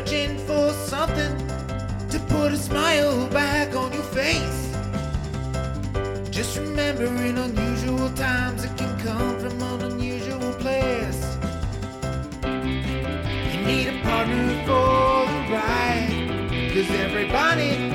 Searching for something to put a smile back on your face. Just remember, in unusual times, it can come from an unusual place. You need a partner for the ride. Cause everybody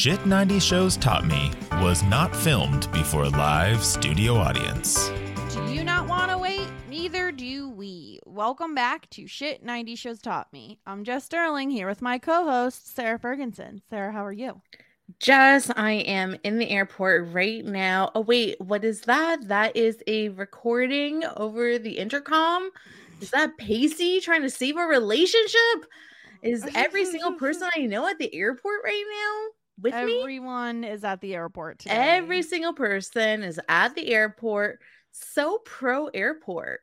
Shit 90 Shows Taught Me was not filmed before a live studio audience. Do you not want to wait? Neither do we. Welcome back to Shit 90 Shows Taught Me. I'm Jess Sterling here with my co host, Sara Fergenson. Sara, how are you? Jess, I am in the airport right now. Oh, wait, what is that? That is a recording over the intercom. Is that Pacey trying to save a relationship? Is every single person I know at the airport right now with me? Everyone is at the airport today. Every single person is at the airport. So pro airport.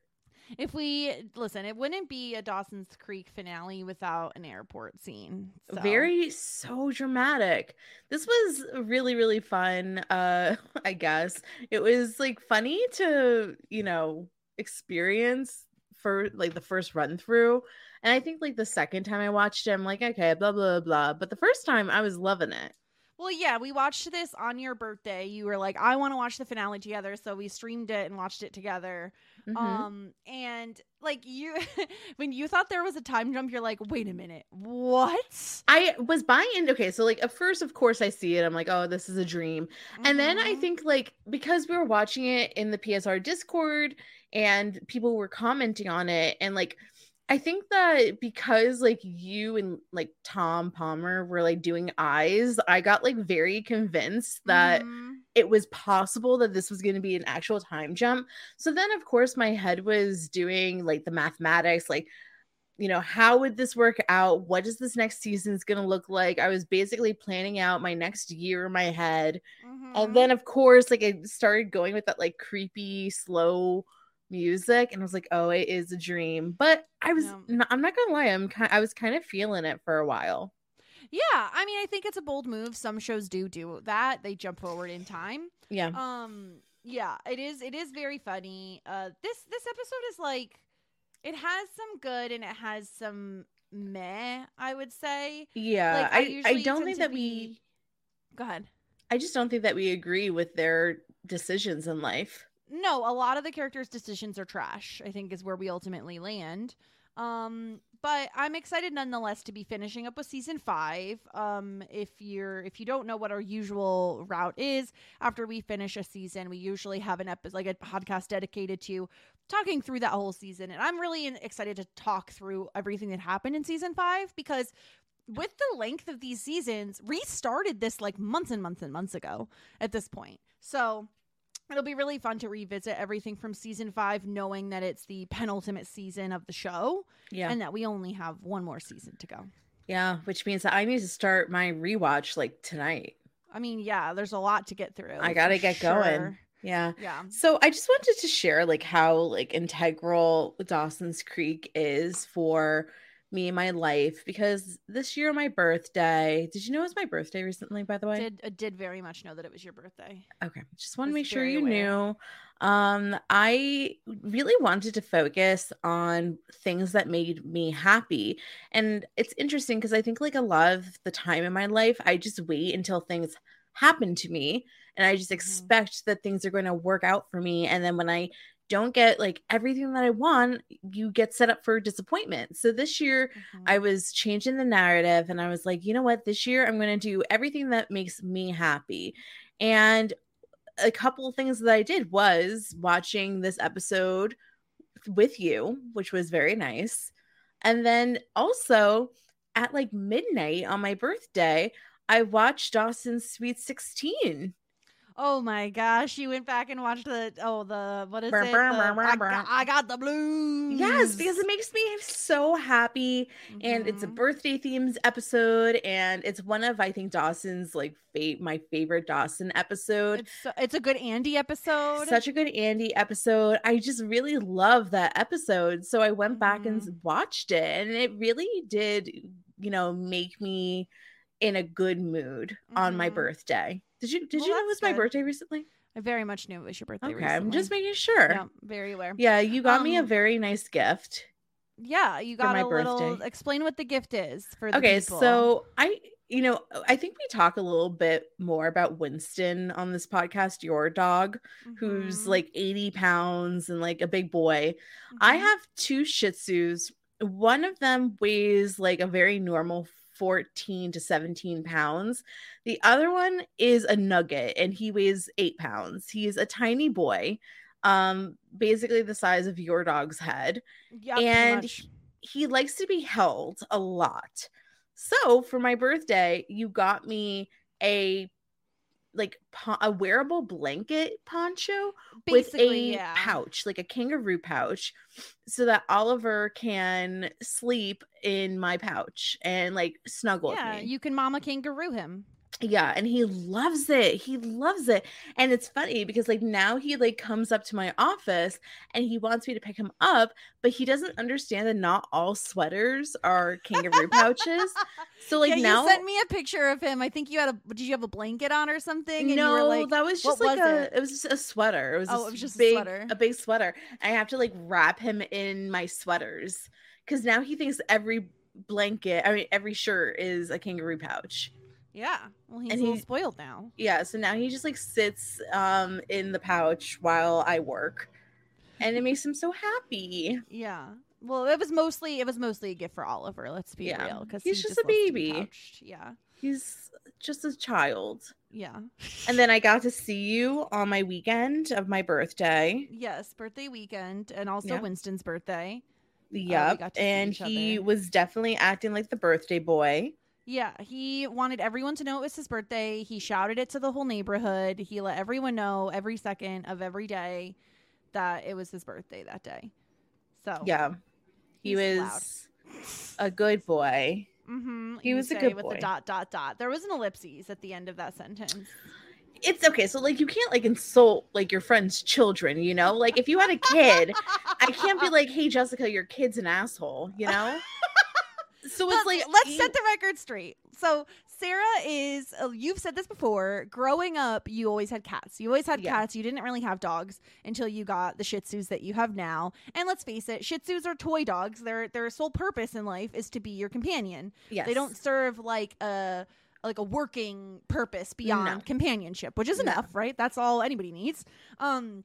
If we listen, it wouldn't be a Dawson's Creek finale without an airport scene. so- Very so dramatic. This was really really fun. Uh I guess. It was like funny to, you know, experience for like the first run through. And I think like the second time I watched it, I'm like, okay, blah blah blah. But the first time I was loving it. Well, yeah, we watched this on your birthday. You were like, I want to watch the finale together. So we streamed it and watched it together. Mhm. Um, and like you, when you thought there was a time jump, you're like, wait a minute, what? I was buying okay, so like at first, of course, I see it. I'm like, oh, this is a dream. And then I Mhm. think like because we were watching it in the PSR Discord and people were commenting on it and like I think that because like you and like Tom Palmer were like doing eyes, I got like very convinced that Mhm. it was possible that this was going to be an actual time jump. So then of course my head was doing like the mathematics like you know, how would this work out? What is this next season's going to look like? I was basically planning out my next year in my head. Mhm. And then of course like I started going with that like creepy slow music and I was like, "Oh, it is a dream." But I was Yeah. not, I'm not to lie, I'm kind I was kind of feeling it for a while. yeah, I mean, I think it's a bold move. Some shows do do that; they jump forward in time. Yeah. Um, yeah, it is. It is very funny. Uh, this this episode is like, it has some good and it has some meh. I would say. Yeah. like, I I I, don't think that be- we Go ahead. I just don't think that we agree with their decisions in life. No a lot of the characters decisions are trash i think is where we ultimately land. Um but i'm excited nonetheless to be finishing up with season five. Um if you're if you don't know what our usual route is after we finish a season we usually have an episode like a podcast dedicated to talking through that whole season. And i'm really excited to talk through everything that happened in season five because with the length of these seasons restarted this like months and months and months ago at this point. So it'll be really fun to revisit everything from season five, knowing that it's the penultimate season of the show Yeah. and that we only have one more season to go. yeah, which means that I need to start my rewatch like tonight. I mean, yeah, there's a lot to get through. I gotta for get going. Yeah. Yeah. So I just wanted to share like how like integral Dawson's Creek is for me and my life because this year my birthday. Did you know it was my birthday recently by the way? Did uh, did very much know that it was your birthday. Okay. Just want to make sure you aware. knew. Um I really wanted to focus on things that made me happy. And it's interesting because I think like a lot of the time in my life I just wait until things happen to me and I just expect that things are going to work out for me and then when I don't get like everything that I want, you get set up for disappointment. So this year Mhm. I was changing the narrative and I was like, you know what? This year I'm going to do everything that makes me happy. And a couple of things that I did was watching this episode with you, which was very nice. And then also at like midnight on my birthday, I watched Dawson's Sweet 16. Oh my gosh, you went back and watched the oh the what is Brr, it? brr, The- brr, I, got, I got the blues. Yes, because it makes me so happy. and it's a Mhm. birthday themes episode and it's one of i think dawson's like fa- my favorite dawson episode It's so- it's a good Andy episode. such a good andy episode i just really love that episode so i went back and Mm-hmm. s- watched it and it really did you know make me in a good mood on my Mhm. birthday did you did Well, you know it was that's my good. birthday recently I very much knew it was your birthday. okay i'm just making sure Yeah, very aware. yeah you got me a Um, very nice gift Yeah, you got my a little. birthday. Explain what the gift is for the okay people. so i you know i think we talk a little bit more about winston on this podcast your dog who's Mhm, like 80 pounds and like a big boy i mhm. have two shih tzus one of them weighs like a very normal 14 to 17 pounds. The other one is a nugget and he weighs eight pounds. He's a tiny boy um basically the size of your dog's head. Yeah, and he, he likes to be held a lot. So for my birthday, you got me a like po- a wearable blanket poncho with a yeah. pouch, like a kangaroo pouch, so that Oliver can sleep in my pouch and like snuggle Yeah, with me. you can mama kangaroo him. Yeah, and he loves it. He loves it. And it's funny because like now he like comes up to my office and he wants me to pick him up, but he doesn't understand that not all sweaters are kangaroo pouches. So like yeah, now you sent me a picture of him. I think you had a. Did you have a blanket on or something? And no, you were like, that was just like was a it? it? was just a sweater. It was, Oh, it was just a big, sweater. a big sweater. I have to like wrap him in my sweaters because now he thinks every blanket, I mean every shirt is a kangaroo pouch. Yeah. Well, he's And a little he- spoiled now. yeah so now he just like sits um in the pouch while i work and it makes him so happy Yeah. Well, it was mostly it was mostly a gift for Oliver. Let's be Yeah. real, because He's just a baby. Yeah. he's just a child Yeah. and then i got to see you on my weekend of my birthday Yes, birthday weekend, and also Yeah. Winston's birthday. yep see and he other. was definitely acting like the birthday boy Yeah, he wanted everyone to know it was his birthday. He shouted it to the whole neighborhood. He let everyone know every second of every day that it was his birthday that day. So yeah he was a good boy hmm he was a good with boy. the dot dot dot. There was an ellipses at the end of that sentence. it's okay so like you can't like insult like your friend's children you know like if you had a kid I can't be like, hey, Jessica, your kid's an asshole, you know? So it's like, let's you- set the record straight. So Sara is. Uh, you've said this before. Growing up, you always had cats. You always had Yeah. cats. You didn't really have dogs until you got the Shih Tzus that you have now. And let's face it, Shih Tzus are toy dogs. Their their sole purpose in life is to be your companion. yes. They don't serve like a like a working purpose beyond No. companionship, which is No. enough, right? That's all anybody needs. Um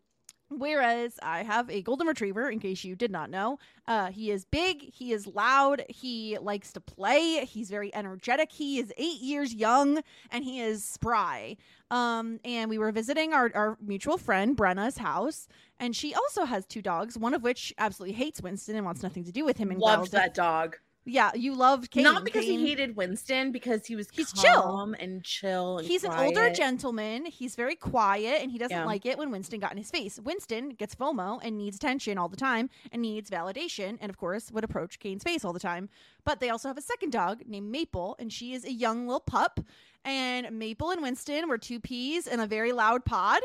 whereas I have a golden retriever in case you did not know. Uh he is big, he is loud, he likes to play, he's very energetic. He is 8 years young and he is spry. Um and we were visiting our our mutual friend Brenna's house and she also has two dogs, one of which absolutely hates Winston and wants nothing to do with him and loves that dog. Yeah, you loved Kane. Not because Kane- he hated Winston, because he was He's chill. and chill. And He's an older gentleman. He's very quiet and he doesn't Yeah. like it when Winston got in his face. Winston gets FOMO and needs attention all the time and needs validation and, of course, would approach Kane's face all the time. But they also have a second dog named Maple and she is a young little pup. And Maple and Winston were two peas in a very loud pod.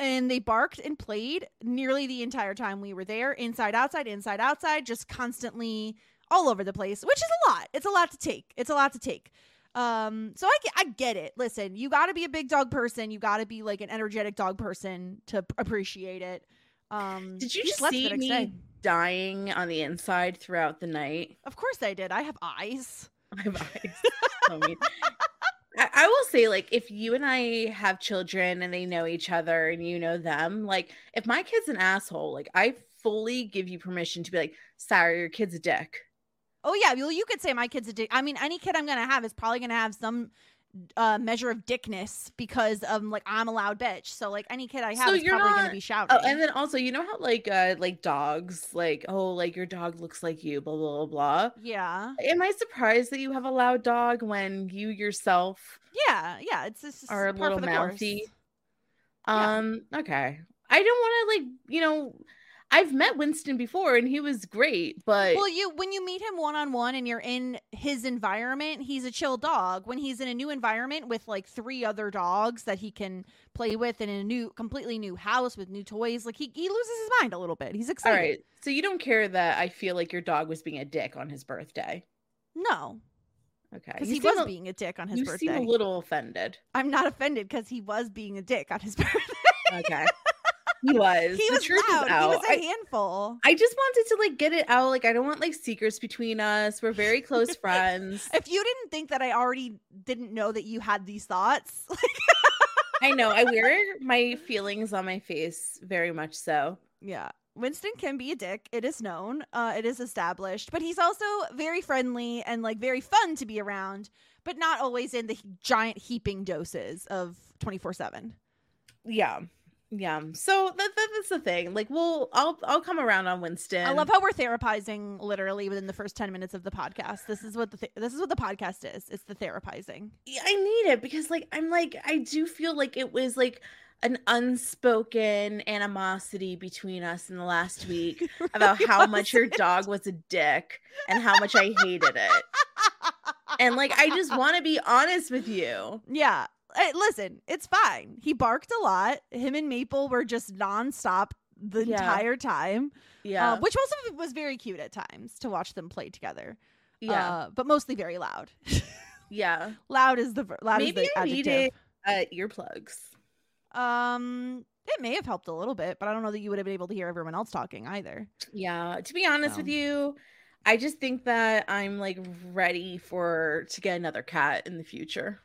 and they barked and played nearly the entire time we were there, inside, outside, inside, outside, just constantly all over the place, which is a lot. It's a lot to take. It's a lot to take. Um, so I get, I get it. Listen, you got to be a big dog person. You got to be like an energetic dog person to appreciate it. Um, Did you just see me day. dying on the inside throughout the night? Of course I did. I have eyes. I have eyes. So. I, I will say, like, if you and I have children and they know each other and you know them, like, if my kid's an asshole, like, I fully give you permission to be like, sorry, your kid's a dick. Oh yeah, well you could say my kid's a dick. I mean, any kid I'm gonna have is probably gonna have some uh, measure of dickness because of like I'm a loud bitch. So like any kid I have So is you're probably gonna not- be shouting. Oh, and then also, you know how like uh like dogs, like, oh, like your dog looks like you, blah blah blah blah. yeah, Am I surprised that you have a loud dog when you yourself yeah, yeah. It's just are a little for the course. mouthy? Yeah. Um, okay. I don't want to like, you know, I've met Winston before and he was great, but Well, you when you meet him one on one and you're in his environment, he's a chill dog. When he's in a new environment with like three other dogs that he can play with in a new, completely new house with new toys, like he he loses his mind a little bit. He's excited. right. So you don't care that I feel like your dog was being a dick on his birthday. No, Okay. because he was a- being a dick on his you birthday. seem a little offended. I'm not offended because he was being a dick on his birthday. Okay. He was. he the was truth loud. is He was a handful. I just wanted to like get it out. Like I don't want like secrets between us. We're very close friends. If you didn't think that I already didn't know that you had these thoughts, like I know. I wear my feelings on my face very much so. Yeah. Winston can be a dick. It is known. Uh, it is established. But he's also very friendly and like very fun to be around, but not always in the giant heaping doses of 24 7. Yeah. Yeah. So that, that that's the thing. Like we'll I'll I'll come around on Winston. I love how we're therapizing literally within the first 10 minutes of the podcast. This is what the th- this is what the podcast is. It's the therapizing. Yeah, I need it because like I'm like I do feel like it was like an unspoken animosity between us in the last week about how much your dog was a dick and how much I hated it. And like I just want to be honest with you. Yeah. Hey, listen, it's fine. He barked a lot. Him and Maple were just nonstop the Yeah. entire time. Yeah. Uh, which also was very cute at times to watch them play together. yeah. uh, but mostly very loud. yeah. loud is the loud Maybe is the adjective. needed uh earplugs. Um, it may have helped a little bit, but I don't know that you would have been able to hear everyone else talking either. Yeah, to be honest with you, I just think that I'm like ready for to get another cat in the future.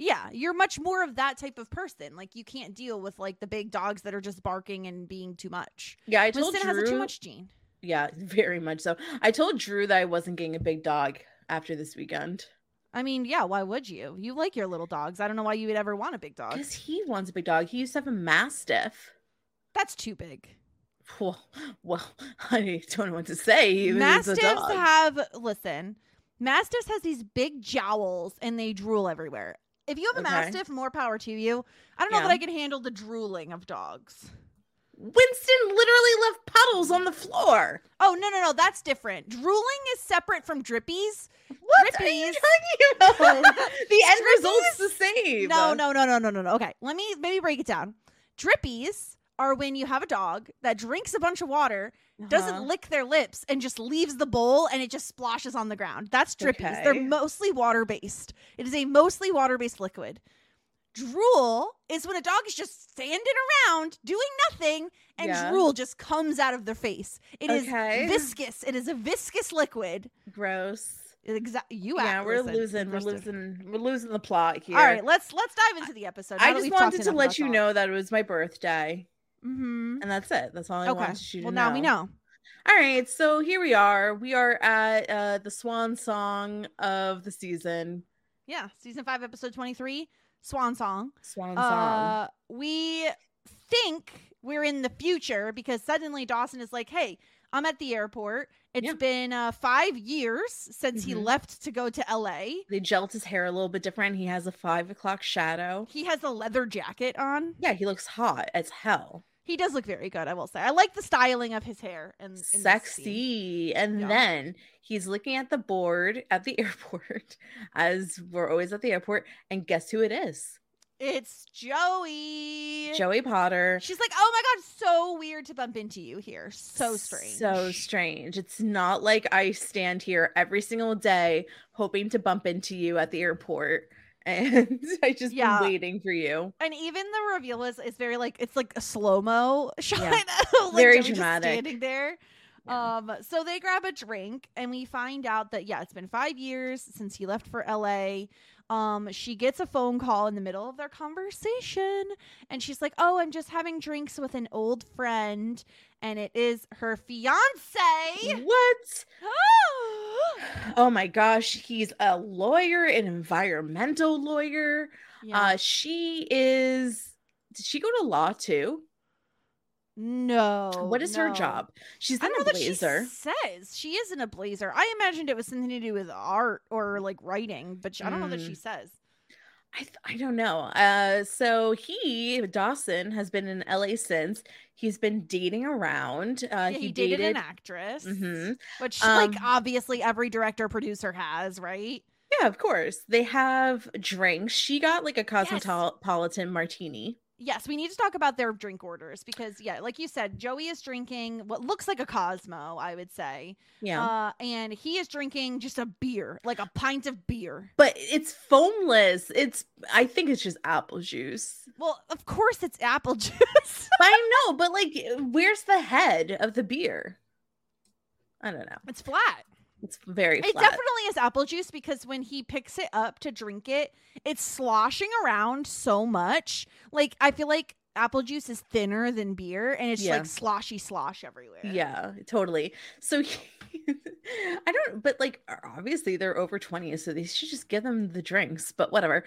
Yeah, you're much more of that type of person. Like you can't deal with like the big dogs that are just barking and being too much. Yeah, I told Winston Drew. has a too much gene. Yeah, very much so. I told Drew that I wasn't getting a big dog after this weekend I mean, yeah, why would you? You like your little dogs. I don't know why you would ever want a big dog. because he wants a big dog. He used to have a mastiff. That's too big. Well, well, I don't know what to say. He was a Mastiffs have listen. Mastiffs has these big jowls and they drool everywhere. If you have a Okay. mastiff, more power to you. I don't know Yeah. that I can handle the drooling of dogs. Winston literally left puddles on the floor. Oh no no no, that's different. Drooling is separate from drippies. What are you Drippies. talking about? the end result's the same. No no no no no no no. Okay, let me maybe break it down. Drippies are when you have a dog that drinks a bunch of water, doesn't Uh-huh. lick their lips, and just leaves the bowl and it just splashes on the ground. That's drippies. They're mostly water based. It is a mostly water based liquid. Drool is when a dog is just standing around doing nothing and Yeah. drool just comes out of their face. It is Okay. viscous. It is a viscous liquid. Gross. Exactly. You yeah, we're losing. We're losing. We're losing the plot here. All right, let's let's dive into the episode. I just wanted to enough let you know that it was my birthday, Mm-hmm. and that's it. That's all I Okay. wanted you to Well, know. now we know. All right, so here we are. We are at uh, the swan song of the season. Yeah, season five, episode twenty-three, Swan Song. Swan song. Uh, we think we're in the future because suddenly Dawson is like, "Hey, I'm at the airport. It's Yeah. been uh, five years since he Mhm. left to go to LA. they gelled his hair a little bit different. He has a five o'clock shadow. He has a leather jacket on. Yeah, he looks hot as hell. He does look very good, I will say. I like the styling of his hair and Sexy. And Yeah. then he's looking at the board at the airport, as we're always at the airport. And guess who it is? It's Joey. Joey Potter. She's like, oh my god, so weird to bump into you here. So strange. So strange. It's not like I stand here every single day hoping to bump into you at the airport and I just Yeah. been waiting for you. And even the reveal is is very like it's like a slow mo shot. Yeah. like Very Joey just dramatic. standing there. Yeah. Um, so they grab a drink and we find out that yeah, it's been five years since he left for LA. Um, she gets a phone call in the middle of their conversation and she's like, Oh, I'm just having drinks with an old friend, and it is her fiance. What? Oh my gosh, he's a lawyer, an environmental lawyer. yeah. Uh she is did she go to law too? no. what is her job? She's I in don't a blazer. she says she is in a blazer. I imagined it was something to do with art or like writing, but she- I don't know that she Mm. says. I th- I don't know. Uh so he Dawson has been in LA since. He's been dating around. Uh Yeah, he, he, dated, dated, an actress, Mhm. which Um, like obviously every director producer has, right? Yeah, of course. They have drinks. She got like a cosmopolitan martini. Yes, we need to talk about their drink orders because yeah, like you said, Joey is drinking what looks like a Cosmo, I would say. Yeah. Uh, and he is drinking just a beer, like a pint of beer. but it's foamless. It's I think it's just apple juice. Well, of course it's apple juice. I know, but like where's the head of the beer? I don't know. it's flat. It's very It definitely is apple juice because when he picks it up to drink it, it's sloshing around so much. Like I feel like apple juice is thinner than beer and it's Yeah. like sloshy slosh everywhere. Yeah, totally. So he, I don't, but like obviously they're over 20, so they should just give them the drinks, but whatever.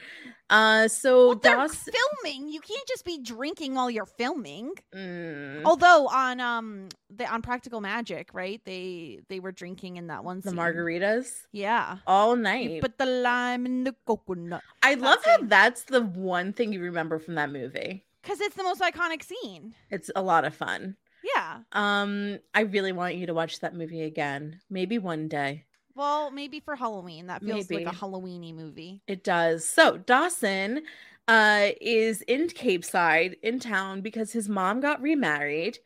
Uh, so Well, they're Dawson, filming. You can't just be drinking while you're filming. Mm, Although on um the on Practical Magic, right? They they were drinking in that one the margaritas Yeah. all You night. put the lime in the coconut I that love how that's the one thing you remember from that movie. because it's the most iconic scene. It's a lot of fun. Yeah. Um, I really want you to watch that movie again. Maybe one day. Well, maybe for Halloween. That feels like a Halloweeny movie. It does. So Dawson uh is in Capeside in town because his mom got remarried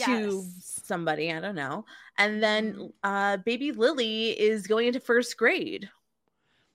to somebody, I don't know. And then Mhm. uh baby Lily is going into first grade.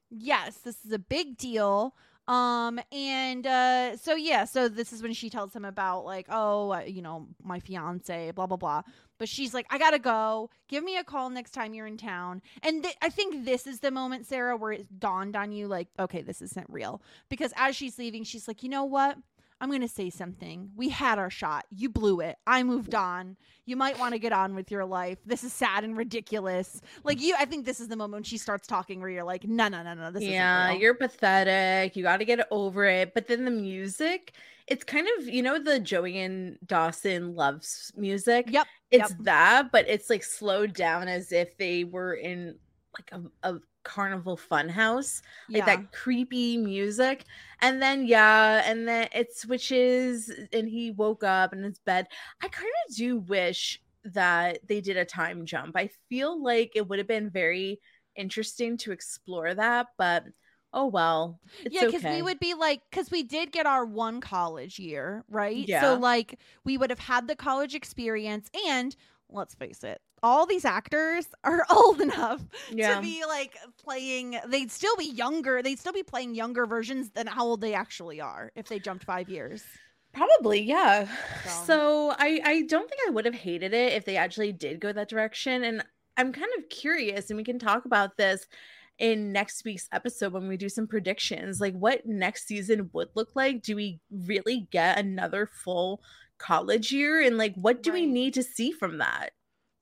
Yes, this is a big deal. Um and uh so yeah, so this is when she tells him about like, oh, uh, you know, my fiance, blah blah blah. But she's like, I gotta go. Give me a call next time you're in town. And th- I think this is the moment, Sara, where it dawned on you, like, okay, this isn't real. Because as she's leaving, she's like, you know what? I'm gonna say something. We had our shot. You blew it. I moved on. You might want to get on with your life. This is sad and ridiculous. Like you, I think this is the moment when she starts talking where you're like, no, no, no, no. This yeah, you're pathetic. You got to get over it. But then the music, it's kind of, you know, the Joey and Dawson loves music. Yep. It's yep. that, but it's like slowed down as if they were in like a, a carnival Funhouse, like yeah. that creepy music and then yeah and then it switches and he woke up in his bed i kind of do wish that they did a time jump i feel like it would have been very interesting to explore that but oh well it's yeah, because okay. we would be like, because we did get our one college year, right? Yeah. So, like, we would have had the college experience. And let's face it, all these actors are old enough Yeah. to be like playing, they'd still be younger. They'd still be playing younger versions than how old they actually are if they jumped five years. Probably, yeah. So- So I I don't think I would have hated it if they actually did go that direction. And I'm kind of curious, and we can talk about this in next week's episode when we do some predictions. Like what next season would look like. Do we really get another full college year? And like what do we need to see from that?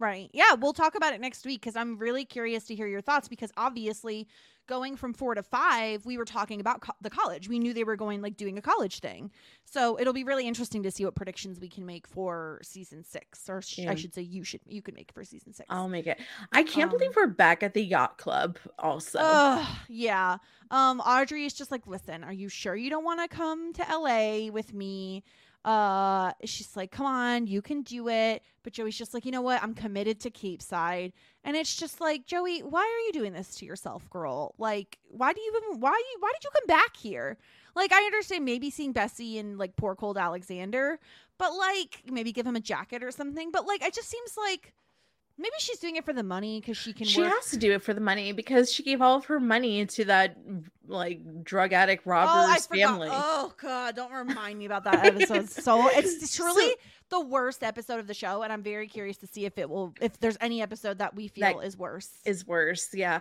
Right. Yeah, we'll talk about it next week because I'm really curious to hear your thoughts because obviously going from four to five, we were talking about co- the college. We knew they were going like doing a college thing. So it'll be really interesting to see what predictions we can make for season six, or sh- Yeah. I should say you should you can make for season 6 I'll make it. I can't Um, believe we're back at the yacht club also. Ugh, yeah. Um, Audrey is just like, listen, are you sure you don't want to come to LA with me? Uh, she's like, come on, you can do it. But Joey's just like, you know what? I'm committed to Capeside. And it's just like, Joey, why are you doing this to yourself, girl? Like, why do you even why you why did you come back here? Like I understand maybe seeing Bessie and like poor cold Alexander, but like maybe give him a jacket or something. But like it just seems like maybe she's doing it for the money because she can. She work. has to do it for the money because she gave all of her money to that like drug addict Oh, robber's forgot. family. Oh god, don't remind me about that episode. so it's truly the worst episode of the show, and I'm very curious to see if it will, if there's any episode that we feel That is worse. is worse yeah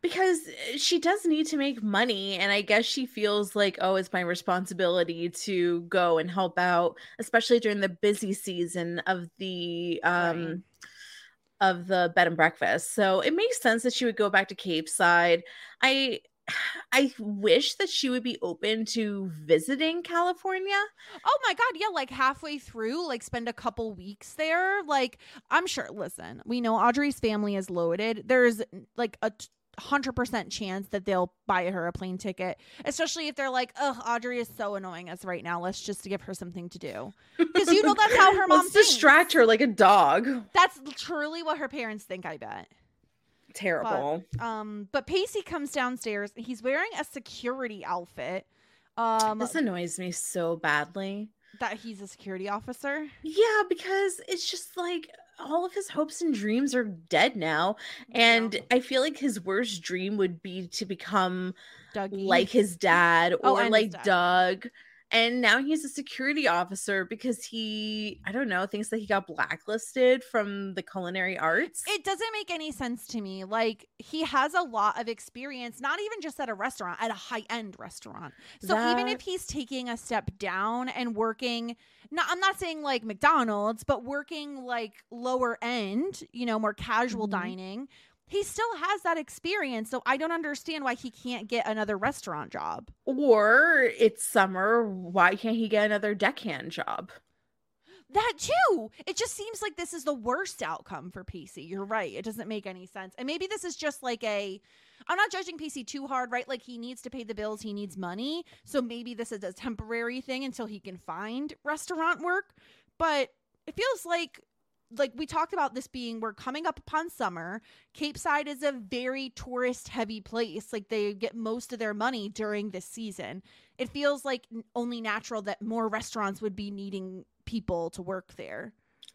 because uh, she does need to make money and i guess she feels like oh it's my responsibility to go and help out especially during the busy season of the um Right. Of the bed and breakfast so it makes sense that she would go back to Capeside i i wish that she would be open to visiting california Oh my god, yeah, like halfway through, like spend a couple weeks there. Like I'm sure. Listen, we know Audrey's family is loaded. There's like a t- hundred percent chance that they'll buy her a plane ticket, especially if they're like, "Ugh, Audrey is so annoying us right now. Let's just give her something to do." Because you know that's how her mom let's distract her like a dog That's truly what her parents think. I bet. terrible Um, but Pacey comes downstairs. He's wearing a security outfit. Um, this annoys me so badly that he's a security officer. Yeah, because it's just like all of his hopes and dreams are dead now. And Yeah. I feel like his worst dream would be to become Dougie. like his dad Oh, or his like dad. Doug. And now he's a security officer because he, I don't know, thinks that he got blacklisted from the culinary arts. it doesn't make any sense to me. Like he has a lot of experience, not even just at a restaurant, at a high end restaurant. So even if he's taking a step down and working, not I'm not saying like McDonald's, but working like lower end, you know, more casual Mhm. dining, he still has that experience. So I don't understand why he can't get another restaurant job. or it's summer. Why can't he get another deckhand job? That too. It just seems like this is the worst outcome for Pacey. You're right. It doesn't make any sense. And maybe this is just like a I'm not judging Pacey too hard, right? Like he needs to pay the bills, he needs money. So maybe this is a temporary thing until he can find restaurant work. But it feels like like we talked about this being we're coming up upon summer. Capeside is a very tourist heavy place. Like they get most of their money during this season. It feels like only natural that more restaurants would be needing people to work there.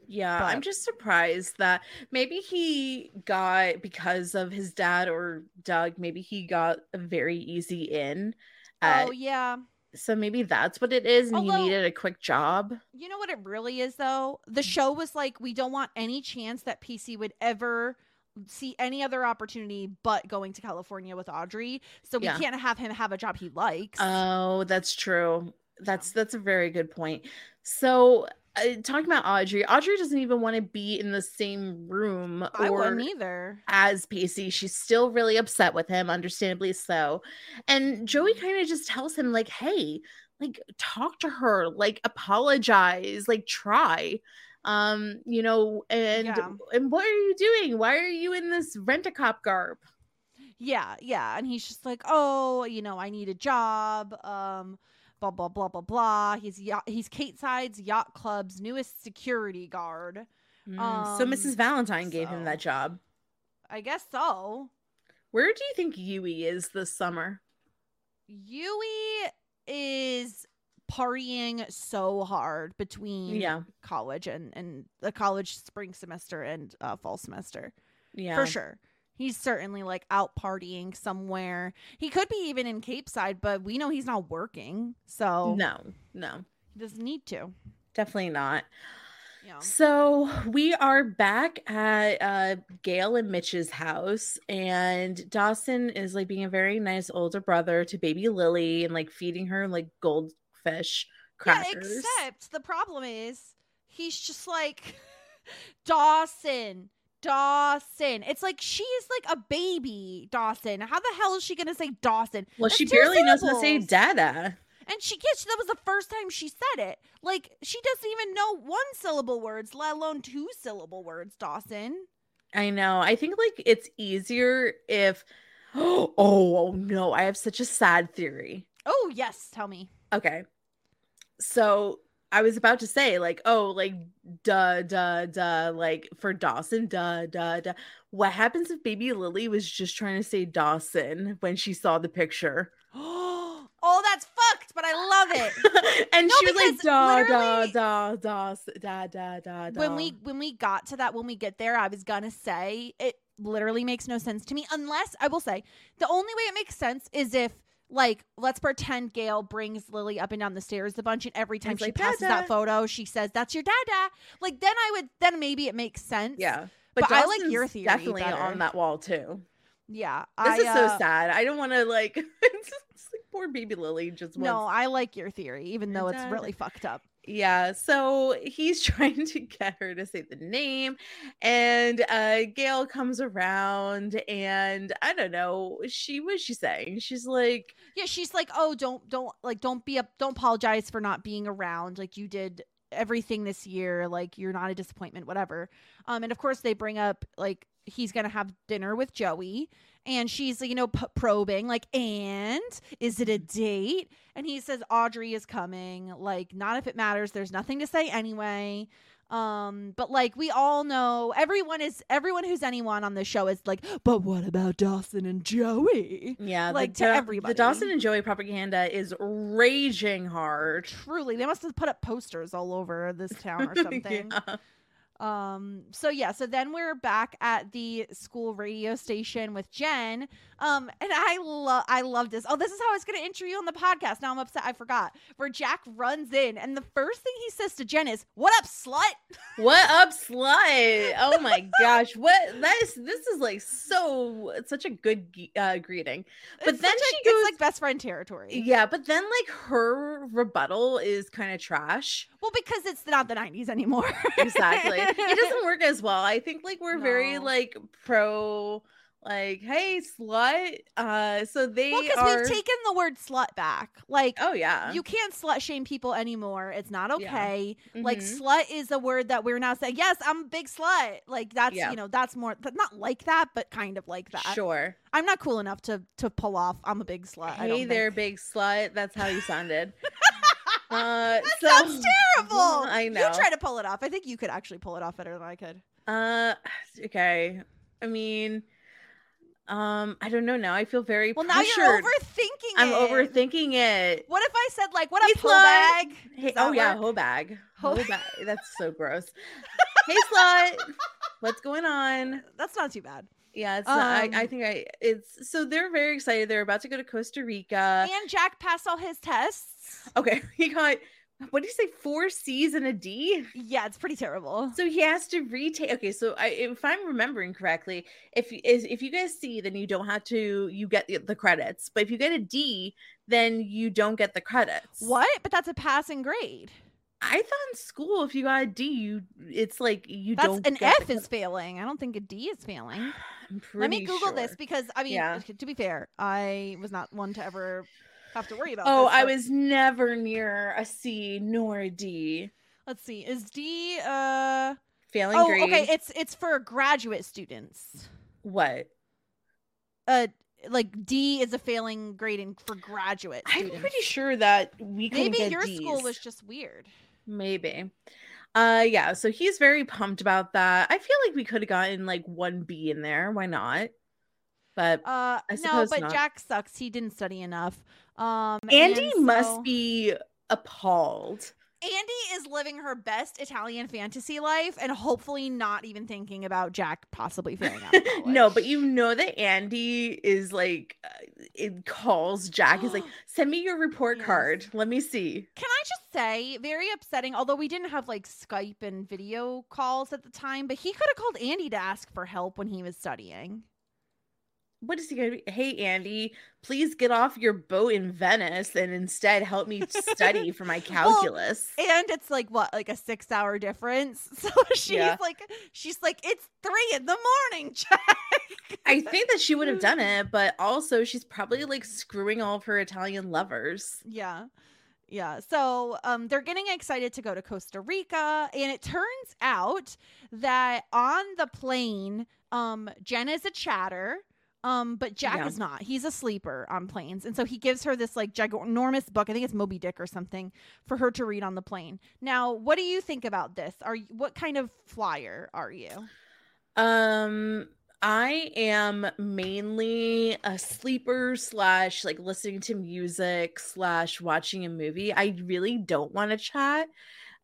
Yeah, I'm just surprised that maybe he got because of his dad or Doug, maybe he got a very easy in. At, oh yeah. So maybe that's what it is, and Although- he needed a quick job. You know what it really is though? The mm. show was like we don't want any chance that Pacey would ever see any other opportunity but going to California with Audrey. So we Yeah. can't have him have a job he likes. Oh, that's true. That's that's a very good point. So, uh, talking about Audrey, Audrey doesn't even want to be in the same room I or wouldn't either. as Pacey. She's still really upset with him, understandably so. And Joey Mm. kind of just tells him, like, hey, like, talk to her, like, apologize, like, try. Um, you know, and Yeah. and what are you doing? Why are you in this rent a cop garb? Yeah, yeah. And he's just like, oh, you know, I need a job. Um, blah blah blah blah blah. He's yacht, he's Capeside's yacht club's newest security guard. Mm, so Um, Mrs. Valentine gave him that job. I guess so. Where do you think Yui is this summer? Yui is partying so hard between Yeah. college and and the college spring semester and uh, fall semester Yeah. for sure. He's certainly like out partying somewhere. He could be even in Capeside, but we know he's not working, so No, no, he doesn't need to. definitely not. Yeah. So we are back at uh, Gail and Mitch's house, and Dawson is like being a very nice older brother to baby Lily and like feeding her like goldfish crackers. Yeah, except the problem is he's just like Dawson. Dawson. It's like she is like a baby, Dawson. How the hell is she gonna say Dawson? well, That's she barely knows how to say dada. And she gets that was the first time she said it. Like she doesn't even know one syllable words, let alone two syllable words, Dawson. I know. I think like it's easier if. Oh, oh no! I have such a sad theory. Oh yes, tell me. Okay. So I was about to say, like, oh, like, duh, duh, duh, like for Dawson, duh, duh, duh. What happens if baby Lily was just trying to say Dawson when she saw the picture? oh, that's fucked, but I love it. and No, she was like da da da da da da da da. when we when we got to that when we get there i was gonna say it literally makes no sense to me unless i will say the only way it makes sense is if like let's pretend gail brings lily up and down the stairs a bunch and every time she like, passes "Dada." that photo she says that's your dada like then i would then maybe it makes sense yeah, but I like your theory definitely better. on that wall too. yeah This I, is so uh, sad. I don't want to like. like poor baby Lily just no i like your theory even though it's really fucked up Yeah, so he's trying to get her to say the name, and uh Gail comes around, and I don't know. She was she saying? She's like, Yeah, she's like, "Oh, don't don't like don't be up don't apologize for not being around. Like you did everything this year. Like you're not a disappointment, whatever." Um and of course they bring up like he's to have dinner with Joey and she's you know p- probing like, "And is it a date?" And he says Audrey is coming. Like not if it matters. There's nothing to say anyway. Um, but like we all know, everyone is everyone who's anyone on the show is like, but what about Dawson and Joey? yeah, Like, the, to everybody. The Dawson and Joey propaganda is raging hard. truly they must have put up posters all over this town or something Yeah. Um so yeah so then we're back at the school radio station with jen um and i love i love this oh this is how i was going to intro you on the podcast now i'm upset i forgot where jack runs in and the first thing he says to jen is what up slut What up, slut? Oh my gosh, what that is? This is like so it's such a good uh, greeting. But It's then such a- she goes- it's like best friend territory Yeah, but then like her rebuttal is kind of trash. well because it's not the 90s anymore Exactly. It doesn't work as well. I think like we're very like pro like hey slut. Uh so they well because are we've taken the word slut back like Oh yeah. you can't slut shame people anymore. It's not Yeah. okay. Like slut is a word that we're now saying. Yes, I'm a big slut. Like that's Yeah. you know that's more not like that, but kind of like that. Sure. I'm not cool enough to to pull off. I'm a big slut. Hey there, think. big slut. That's how you sounded. uh, That so, sounds terrible. I know. You try to pull it off. I think you could actually pull it off better than I could. Uh, okay. I mean, um, I don't know. Now I feel very Well, now you're overthinking I'm it. overthinking it. What if I said like, "What Hey, hoe slut. bag"? Hey, oh yeah, whole bag. Hoe bag. That's so gross. hey slut, what's going on? That's not too bad. Yeah, it's. not, I, I Um, think I. It's so they're very excited. They're about to go to Costa Rica. and Jack passed all his tests. Okay, he got. What did he say? Four C's and a D. Yeah, it's pretty terrible. So he has to retake. Okay, so I, if I'm remembering correctly, if is if you guys see, then you don't have to. You get the, the credits, but if you get a D, then you don't get the credits. What? But that's a passing grade. I thought in school, if you got a D, you it's like you That's don't. an F is failing. I don't think a D is failing. Let me Google this because I mean, Yeah. to be fair, I was not one to ever have to worry about. Oh, this, I but was never near a C nor a D. Let's see. Is D? Uh. Failing Oh, grade. okay. It's it's for graduate students. what? Uh, like D is a failing grading for graduate I'm pretty sure that we couldn't Maybe your school was just weird. Maybe. Uh yeah, so he's very pumped about that. I feel like we could have gotten like one B in there. Why not? But Uh, I no, but not. Jack sucks. He didn't study enough. Um, Andy and must be appalled. Andy is living her best Italian fantasy life and hopefully not even thinking about Jack possibly failing out. no, but you know that Andy is like uh, it calls Jack is like, "Send me your report Yes. card. Let me see." Can I just say, very upsetting, although we didn't have like Skype and video calls at the time, but he could have called Andy to ask for help when he was studying. What is he going to be? Hey Andy, please get off your boat in Venice and instead help me study for my calculus. And it's like what, like a six hour difference. So she's Yeah. like she's like, it's three in the morning, Jack. I think that she would have done it, but also she's probably like screwing all of her Italian lovers. Yeah. Yeah. So um they're getting excited to go to Costa Rica and it turns out that on the plane um Jen is a chatter um but Jack Yeah. is not. He's a sleeper on planes. And so he gives her this like ginormous book. I think it's Moby Dick or something for her to read on the plane. Now, what do you think about this? Are you, what kind of flyer are you? Um, I am mainly a sleeper slash like listening to music slash watching a movie. I really don't want to chat.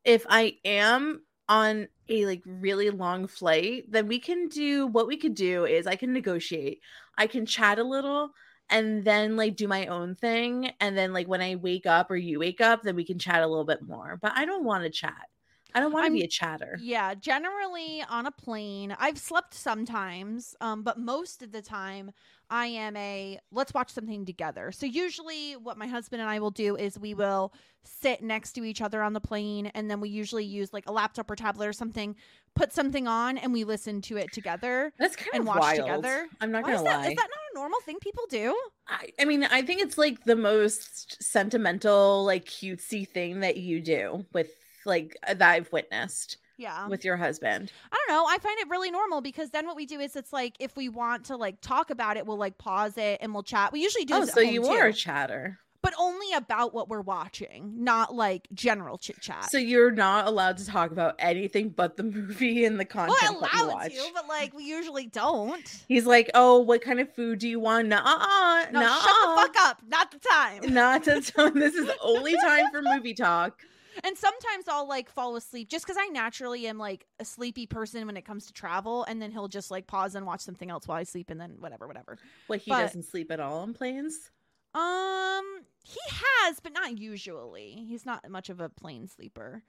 If I am on a like really long flight, then we can do what we could do is I can negotiate. I can chat a little and then like do my own thing. And then like when I wake up or you wake up, then we can chat a little bit more. But I don't want to chat. I don't want to be a chatter. Yeah, generally on a plane, I've slept sometimes, um, but most of the time I am a let's watch something together. So usually what my husband and I will do is we will sit next to each other on the plane and then we usually use like a laptop or tablet or something, put something on and we listen to it together. That's kind and of watch wild. together. I'm not Why gonna is that, lie. is that not a normal thing people do? I, I mean, I think it's like the most sentimental, like cutesy thing that you do with like that I've witnessed Yeah. with your husband. I don't know. I find it really normal because then what we do is it's like if we want to like talk about it, we'll like pause it and we'll chat. We usually do Oh, so you too, are a chatter. but only about what we're watching, not like general chit chat. So you're not allowed to talk about anything but the movie and the well, content I that you watch. to, but like we usually don't. He's like, "Oh, what kind of food do you want?" Uh, No, shut the fuck up. Not the time. Not to tell this is only time for movie talk. And sometimes I'll like fall asleep just because I naturally am like a sleepy person when it comes to travel, and then he'll just like pause and watch something else while I sleep, and then whatever, whatever. What he But- doesn't sleep at all on planes. Um, he has, but not usually. He's not much of a plane sleeper.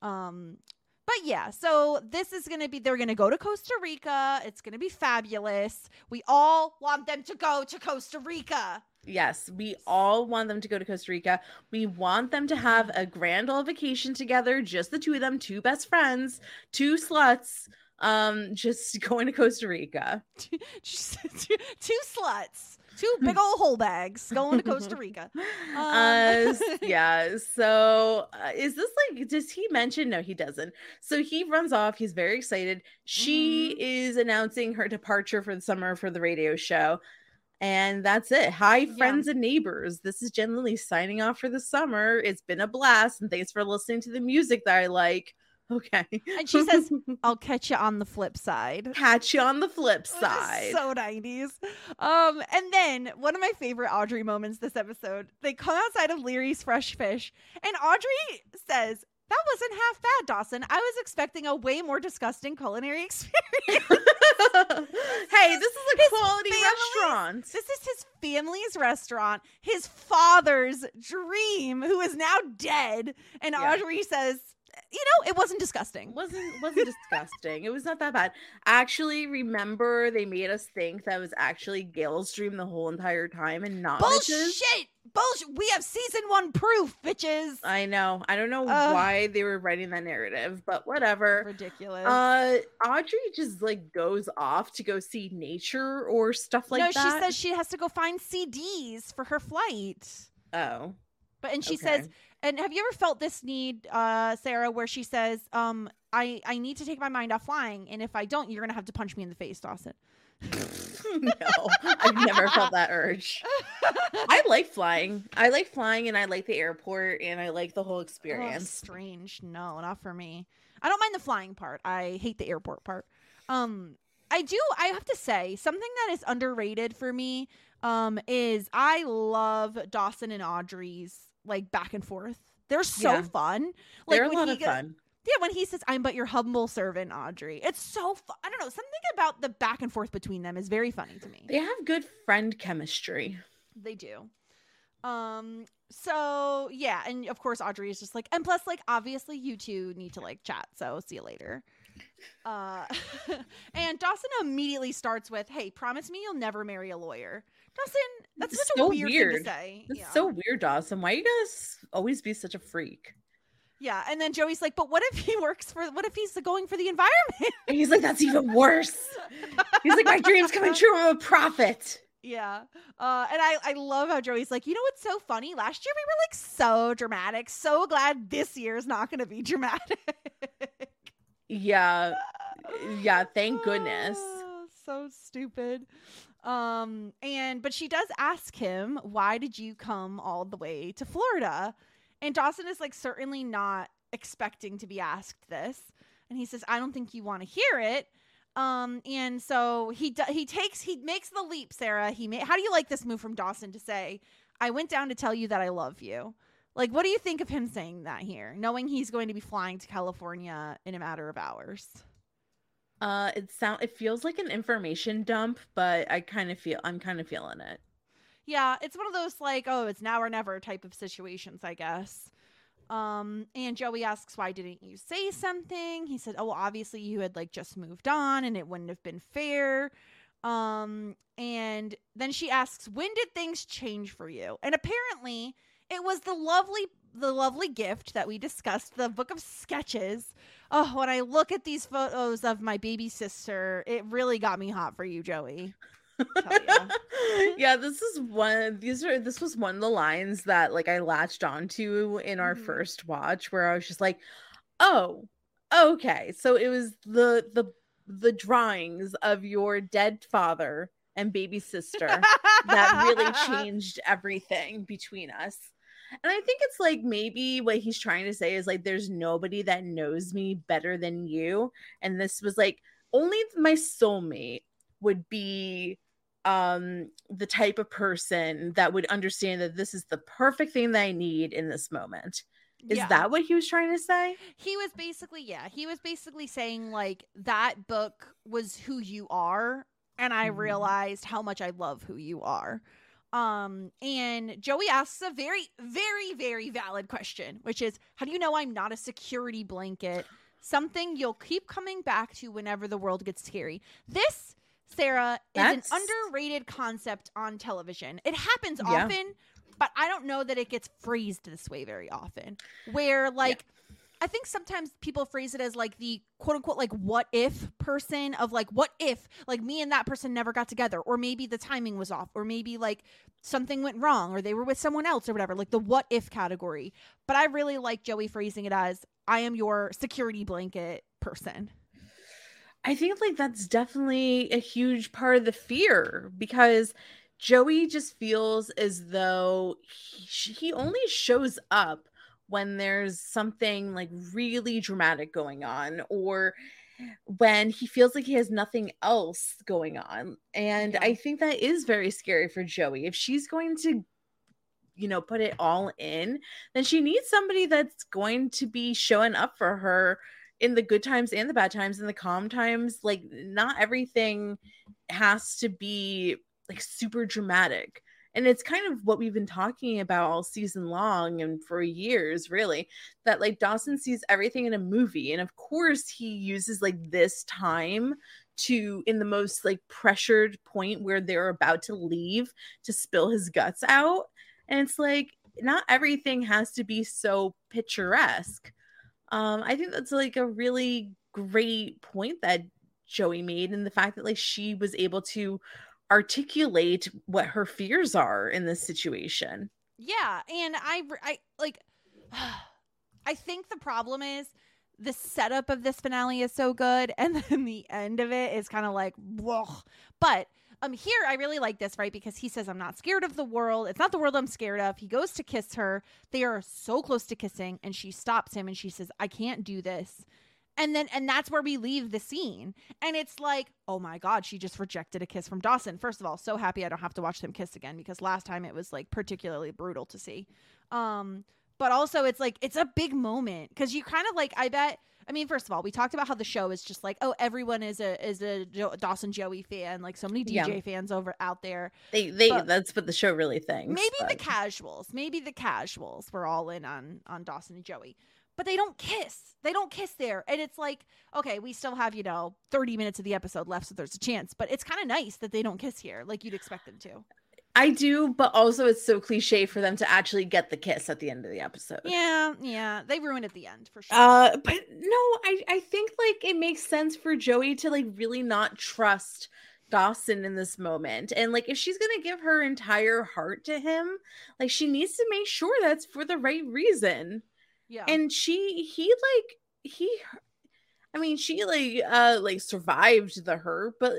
Um, but yeah, so this is gonna be. They're gonna go to Costa Rica. It's gonna be fabulous. We all want them to go to Costa Rica. Yes, we all want them to go to Costa Rica. We want them to have a grand old vacation together, just the two of them, two best friends, two sluts, um, just going to Costa Rica. Two, two sluts, two big old hole bags going to Costa Rica. uh, Um, s- yeah. So, uh, is this like? Does he mention? No, he doesn't. So he runs off. He's very excited. She Mm-hmm. is announcing her departure for the summer for the radio show. And that's it. Hi, Yeah. friends and neighbors. This is Jen Lindley signing off for the summer. It's been a blast, and thanks for listening to the music that I like. Okay. And she says, "I'll catch you on the flip side." "Catch you on the flip side." So 90s. Um, and then one of my favorite Audrey moments this episode, they come outside of Leery's Fresh Fish, and Audrey says, That wasn't half bad, Dawson. I was expecting a way more disgusting culinary experience. hey, this is a His quality restaurant. this is his family's restaurant, his father's dream, who is now dead. And Yeah. Audrey says, You know, it wasn't disgusting. wasn't wasn't disgusting. It was not that bad. Actually, remember they made us think that was actually Gale's dream the whole entire time and not? Bullshit! Bullshit! We have season one proof, bitches. I know. I don't know Ugh. why they were writing that narrative, but whatever. Ridiculous. Uh, Audrey just like goes off to go see nature or stuff like no, that. No, she says she has to go find CDs for her flight. "Oh, But and she okay. says, and have you ever felt this need, uh, Sarah, where she says, um, I I need to take my mind off flying, and if I don't, you're gonna have to punch me in the face, Dawson. no, I've never felt that urge." I like flying. I like flying, and I like the airport, and I like the whole Oh, experience. strange. No, not for me. I don't mind the flying part. I hate the airport part. Um, I do. I have to say something that is underrated for me. Um, is I love Dawson and Audrey's like back and forth. They're so Yeah. fun. Like They're a lot of go- fun. Yeah, when he says, "I'm but your humble servant, Audrey," it's so fun. I don't know. Something about the back and forth between them is very funny to me. They have good friend chemistry. They do. Um. So yeah, and of course Audrey is just like, and plus, like, obviously you two need to like chat. So see you later. Uh, and Dawson immediately starts with, "Hey, promise me you'll never marry a lawyer." Dawson, that's It's such so a weird, thing to say. That's yeah. so weird, Dawson. Why you guys always be such a freak? yeah. And then Joey's like, "But what if he works for? What if he's going for the environment?" And he's like, that's even worse. He's like, my dream's coming true. I'm a prophet. Yeah. Uh, and I, I love how Joey's like, you know what's so funny? Last year we were like so dramatic. So glad this year is not going to be dramatic. Yeah. Yeah. Thank goodness. Ah, so stupid. Um, and but she does ask him, why did you come all the way to Florida? And Dawson is like certainly not expecting to be asked this. And he says, I don't think you want to hear it. Um, and so he do- he takes he makes the leap, Sarah. He ma- how do you like this move from Dawson to say, "I went down to tell you that I love you." Like, what do you think of him saying that here, knowing he's going to be flying to California in a matter of hours? Uh, it sound it feels like an information dump, but I kind of feel I'm kind of feeling it. Yeah, it's one of those like, oh, it's now or never type of situations, I guess. Um, and Joey asks, why didn't you say something? He said, oh, well, obviously you had like just moved on and it wouldn't have been fair. Um, and then she asks, when did things change for you? And apparently it was the lovely, the lovely gift that we discussed, the book of sketches. Oh, when I look at these photos of my baby sister, it really got me hot for you, Joey. Yeah, this is one. These are this was one of the lines that like I latched onto in our Mhm. first watch, where I was just like, "Oh, okay." So it was the the the drawings of your dead father and baby sister that really changed everything between us. And I think it's like maybe what he's trying to say is like, there's nobody that knows me better than you. And this was like, only my soulmate would be um the type of person that would understand that this is the perfect thing that I need in this moment. Is Yeah. that what he was trying to say? he was basically yeah he was basically saying like that book was who you are and i Mhm. realized how much i love who you are um and joey asks a very very very valid question which is how do you know i'm not a security blanket? Something you'll keep coming back to whenever the world gets scary. This sarah is That's- an underrated concept on television. It happens Yeah. often but i don't know that it gets phrased this way very often. Where like I think sometimes people phrase it as like the quote unquote like what if person of like what if like me and that person never got together or maybe the timing was off or maybe like something went wrong or they were with someone else or whatever like the what if category. But I really like Joey phrasing it as I am your security blanket person. I think like that's definitely a huge part of the fear because Joey just feels as though he, he only shows up when there's something like really dramatic going on or when he feels like he has nothing else going on. And Yeah. I think that is very scary for Joey. If she's going to you know put it all in then she needs somebody that's going to be showing up for her in the good times and the bad times and the calm times like not everything has to be like super dramatic and it's kind of what we've been talking about all season long and for years really that like dawson sees everything in a movie and of course he uses like this time to in the most like pressured point where they're about to leave to spill his guts out and it's like not everything has to be so picturesque. Um i think that's like a really great point that joey made and the fact that like she was able to articulate what her fears are in this situation Yeah, and I I like I think the problem is the setup of this finale is so good and then the end of it is kind of like whoa. But um here I really like this, right? Because he says I'm not scared of the world. It's not the world I'm scared of. He goes to kiss her. They are so close to kissing and she stops him and she says, "I can't do this." And then and that's where we leave the scene. And it's like, "Oh my god, she just rejected a kiss from Dawson." First of all, so happy I don't have to watch them kiss again because last time it was like particularly brutal to see. Um but also it's like it's a big moment because you kind of like i bet i mean first of all we talked about how the show is just like oh everyone is a is a jo- dawson joey fan like so many dj Yeah. fans over out there they they But- that's what the show really thinks maybe the casuals maybe the casuals were all in on on dawson and joey but they don't kiss they don't kiss there and it's like okay we still have you know 30 minutes of the episode left so there's a chance but it's kind of nice that they don't kiss here like you'd expect them to i do but also it's so cliche for them to actually get the kiss at the end of the episode yeah yeah they ruin at the end for sure Uh, but no, I I think like it makes sense for Joey to like really not trust Dawson in this moment. And like if she's gonna give her entire heart to him, like she needs to make sure that's for the right reason. Yeah And she he like he I mean she like uh like survived the hurt, but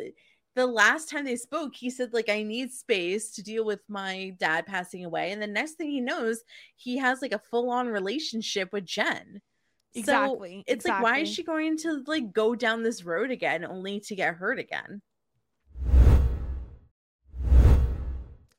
the last time they spoke, he said like I need space to deal with my dad passing away. And the next thing he knows, he has like a full-on relationship with Jen. Exactly. So it's like, why is she going to like go down this road again only to get hurt again?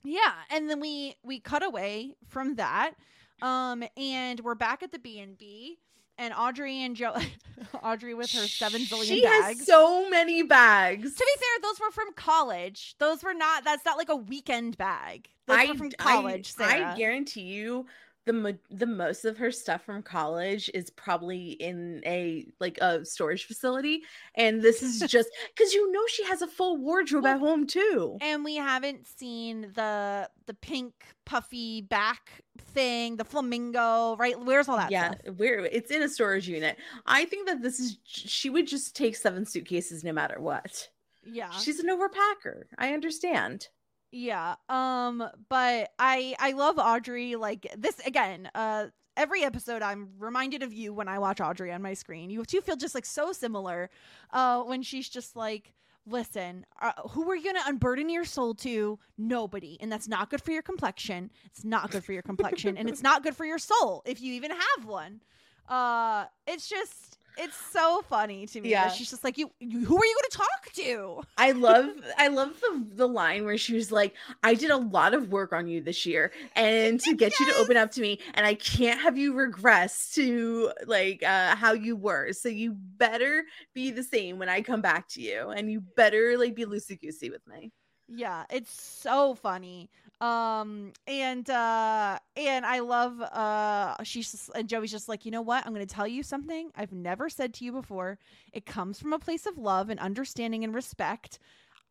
Yeah, and then we we cut away from that, um, and we're back at the B and B, and Audrey and Joe, Audrey with her seven billion. She bags. has so many bags. to be fair, those were from college. Those were not. That's not like a weekend bag. Those I, were from I- college. I, Sarah. guarantee you the mo- the most of her stuff from college is probably in a like a storage facility and this is just cuz you know she has a full wardrobe Well, at home too. and we haven't seen the the pink puffy back thing, the flamingo. Right? Where's all that yeah, stuff? where it's in a storage unit. I think that this is she would just take seven suitcases no matter what. Yeah. She's an overpacker. I understand. Yeah. Um but I I love Audrey like this again. Uh every episode I'm reminded of you when I watch Audrey on my screen. You two feel just like so similar uh when she's just like Listen, uh, who are you going to unburden your soul to? Nobody. And that's not good for your complexion. It's not good for your complexion and it's not good for your soul if you even have one. Uh it's just it's so funny to me. Yeah. She's just like you, you who are you going to talk to? I love I love the the line where she was like, I did a lot of work on you this year and to get you to open up to me and I can't have you regress to like uh how you were. So you better be the same when I come back to you and you better like be loosey goosey with me. Yeah, it's so funny. Um and uh and I love uh she's just, and Joey's just like, "You know what? I'm going to tell you something I've never said to you before. It comes from a place of love and understanding and respect.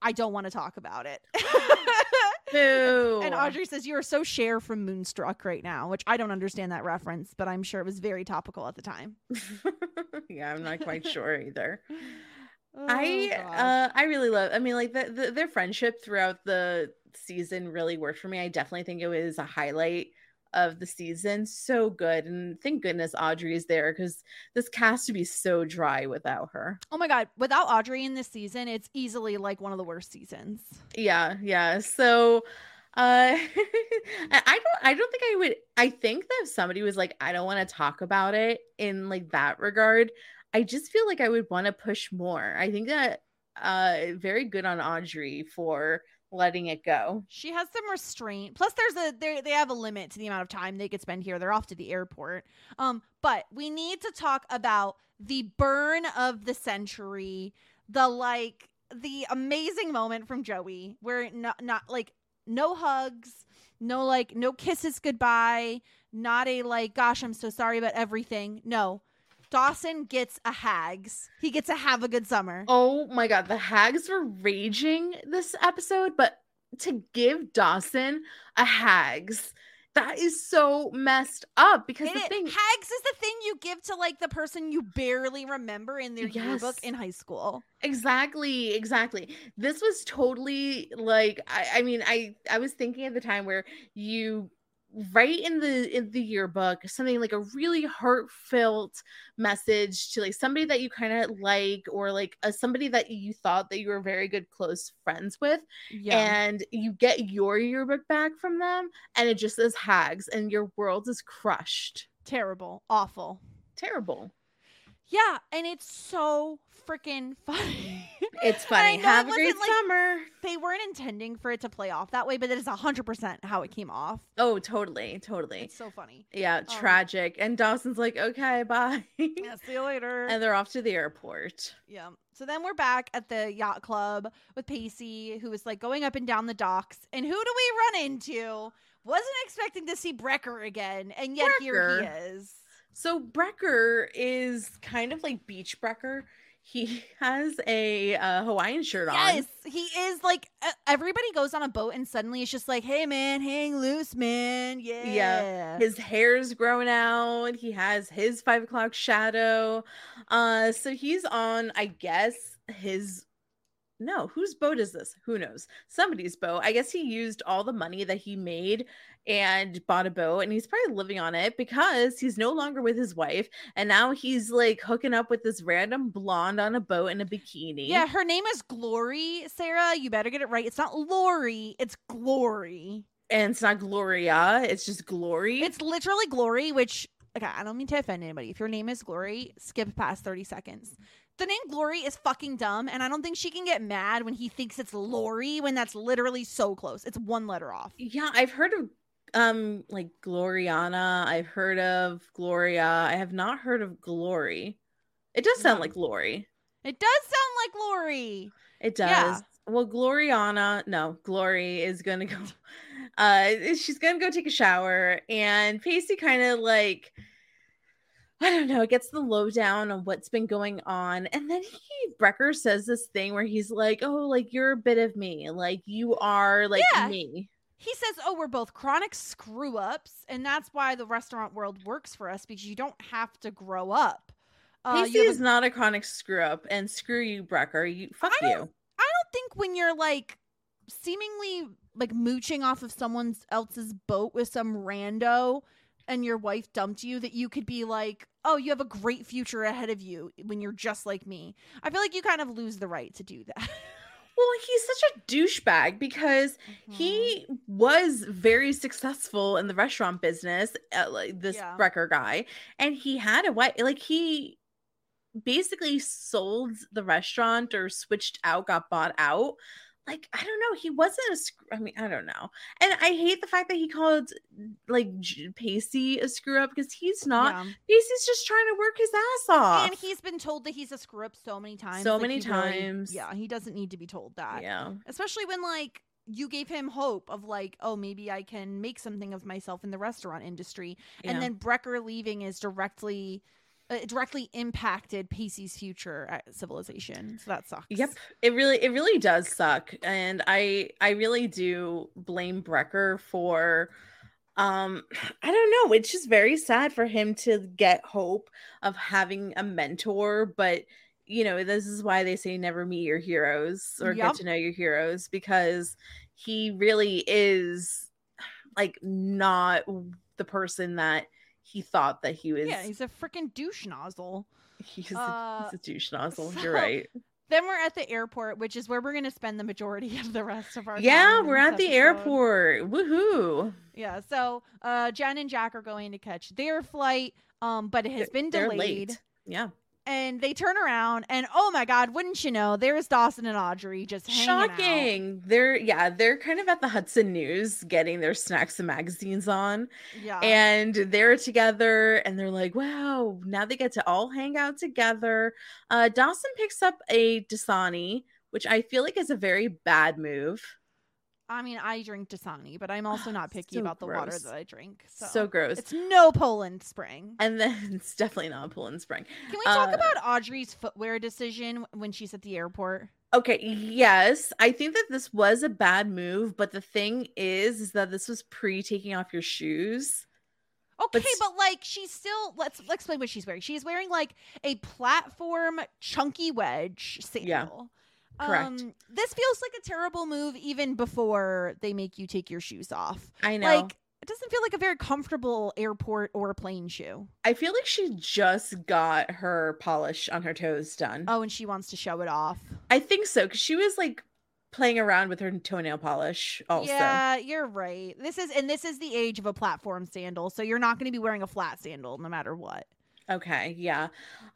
I don't want to talk about it." Boo. and Audrey says, "You are so Cher from Moonstruck right now," which I don't understand that reference, but I'm sure it was very topical at the time. yeah, I'm not quite sure either. Oh, I uh I really love I mean like the, the their friendship throughout the season really worked for me. I definitely think it was a highlight of the season. So good. And thank goodness Audrey is there because this cast would be so dry without her. Oh my god, without Audrey in this season, it's easily like one of the worst seasons. Yeah, yeah. So uh I I don't I don't think I would I think that if somebody was like, I don't want to talk about it in like that regard, I just feel like I would want to push more. I think that uh very good on Audrey for letting it go. She has some restraint. Plus, there's a they they have a limit to the amount of time they could spend here. They're off to the airport. Um, but we need to talk about the burn of the century. The like the amazing moment from Joey, where not not like no hugs, no like no kisses goodbye, not a like gosh I'm so sorry about everything. No. Dawson gets a hags. He gets a have a good summer. Oh my god, the hags were raging this episode, but to give Dawson a hags, that is so messed up because It the thing hags is the thing you give to like the person you barely remember in their yearbook in high school. Exactly, exactly. This was totally like I, I mean, I I was thinking at the time where you write in the in the yearbook something like a really heartfelt message to like somebody that you kind of like or like a, somebody that you thought that you were very good close friends with Yeah. and you get your yearbook back from them and it just says hags and your world is crushed Terrible. Awful. terrible Yeah, and it's so freaking funny. It's funny know it have a great like- summer they weren't intending for it to play off that way, but that is 100% how it came off. oh totally totally It's so funny. Yeah, Um, tragic. And Dawson's like, okay, bye. Yeah, see you later. and they're off to the airport. Yeah. So then we're back at the yacht club with Pacey, who is like going up and down the docks. And who do we run into? Wasn't expecting to see Brecker again, and yet here he is. So Brecker is kind of like Beach Brecker. He has a uh, Hawaiian shirt on. Yes, he is like everybody goes on a boat and suddenly it's just like, "Hey man, hang loose, man." Yeah, yeah. His hair's grown out. He has his five o'clock shadow. Uh, so he's on, I guess, his no, whose boat is this? Who knows? Somebody's boat. I guess he used all the money that he made and bought a boat, and he's probably living on it because he's no longer with his wife, and now he's like hooking up with this random blonde on a boat in a bikini. yeah, her name is Glory, Sarah. You better get it right. It's not Lori, it's Glory. and it's not Gloria, it's just Glory. It's literally Glory, which okay, I don't mean to offend anybody. If your name is Glory, skip past 30 seconds. The name Glory is fucking dumb, and I don't think she can get mad when he thinks it's Lori when that's literally so close. It's one letter off. Yeah, I've heard of um like Gloriana. I've heard of Gloria. I have not heard of Glory. It does sound No. like Lori. It does sound like Lori. It does. Yeah. Well, Gloriana, no, Glory is gonna go. Uh, she's gonna go take a shower, and Pacey kind of like, I don't know, it gets the lowdown on what's been going on, and then he Brecker says this thing where he's like, "Oh, like you're a bit of me, like you are like Yeah. me." He says, Oh, we're both chronic screw ups, and that's why the restaurant world works for us because you don't have to grow up. Uh, Pacey a is not a chronic screw up, and screw you, Brecker. You fuck I you. I don't think when you're like seemingly like mooching off of someone else's boat with some rando and your wife dumped you that you could be like, "Oh, you have a great future ahead of you when you're just like me." I feel like you kind of lose the right to do that. Well, he's such a douchebag because Mm-hmm. he was very successful in the restaurant business, uh, like this Yeah. Brecker guy, and he had a wife. Like he basically sold the restaurant or switched out, got bought out. Like I don't know, he wasn't a. I mean, I don't know, and I hate the fact that he called like J- Pacey a screw up because he's not. Yeah. Pacey's just trying to work his ass off. And he's been told that he's a screw up so many times. So like, many he really- times. yeah, he doesn't need to be told that. yeah. especially when like you gave him hope of like oh maybe i can make something of myself in the restaurant industry yeah. and then brecker leaving is directly uh, directly impacted pacey's future at civilization. So that sucks. Yep, it really it really does suck. And I I really do blame Brecker for um I don't know, it's just very sad for him to get hope of having a mentor, but you know, this is why they say never meet your heroes or Yep. get to know your heroes because he really is like not the person that he thought that he was. yeah he's a freaking douche nozzle he's, uh, a, he's a douche nozzle. so- You're right. then we're at the airport which is where we're going to spend the majority of the rest of our Yeah, we're at the airport. Woohoo! yeah so uh jen and jack are going to catch their flight um but it has been They're delayed late. Yeah. And they turn around and oh my god wouldn't you know there's dawson and audrey just hanging out. Shocking. They're yeah, they're kind of at the Hudson News getting their snacks and magazines on. yeah And they're together and they're like, wow, now they get to all hang out together. Uh Dawson picks up a Dasani, which I feel like is a very bad move. I mean i drink dasani but i'm also not picky So about the water that i drink so, So, gross. it's no poland spring and then it's definitely not Poland Spring. can we talk uh, about audrey's footwear decision when she's at the airport Okay, yes, I think that this was a bad move, but the thing is, is that this was pre taking off your shoes. Okay, s- but like she's still let's let's explain what she's wearing. She's wearing like a platform chunky wedge Yeah, sandal. Correct. Um, this feels like a terrible move even before they make you take your shoes off. I know. Like it doesn't feel like a very comfortable airport or plane shoe. I feel like she just got her polish on her toes done. Oh, and she wants to show it off. I think so because she was like playing around with her toenail polish. Also, Yeah, you're right. This is and this is the age of a platform sandal, so you're not going to be wearing a flat sandal no matter what. Okay, yeah.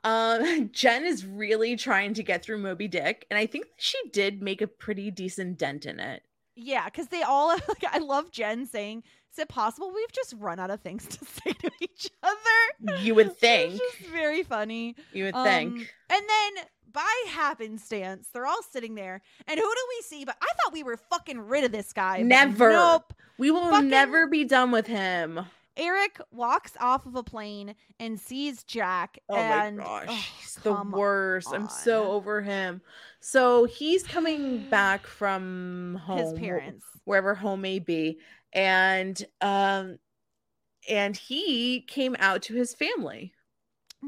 Um, Jen is really trying to get through Moby Dick, and I think she did make a pretty decent dent in it. Yeah, because they all like I love Jen saying, "Is it possible we've just run out of things to say to each other?" You would think. very funny. You would Um, think. And then by happenstance, they're all sitting there, and who do we see? But I thought we were fucking rid of this guy. Never. Nope. We will fucking- never be done with him. Eric walks off of a plane and sees Jack. Oh and, my gosh, oh, he's the come worst. I'm so over him. So he's coming back from home, His parents. wherever home may be, and um, and he came out to his family.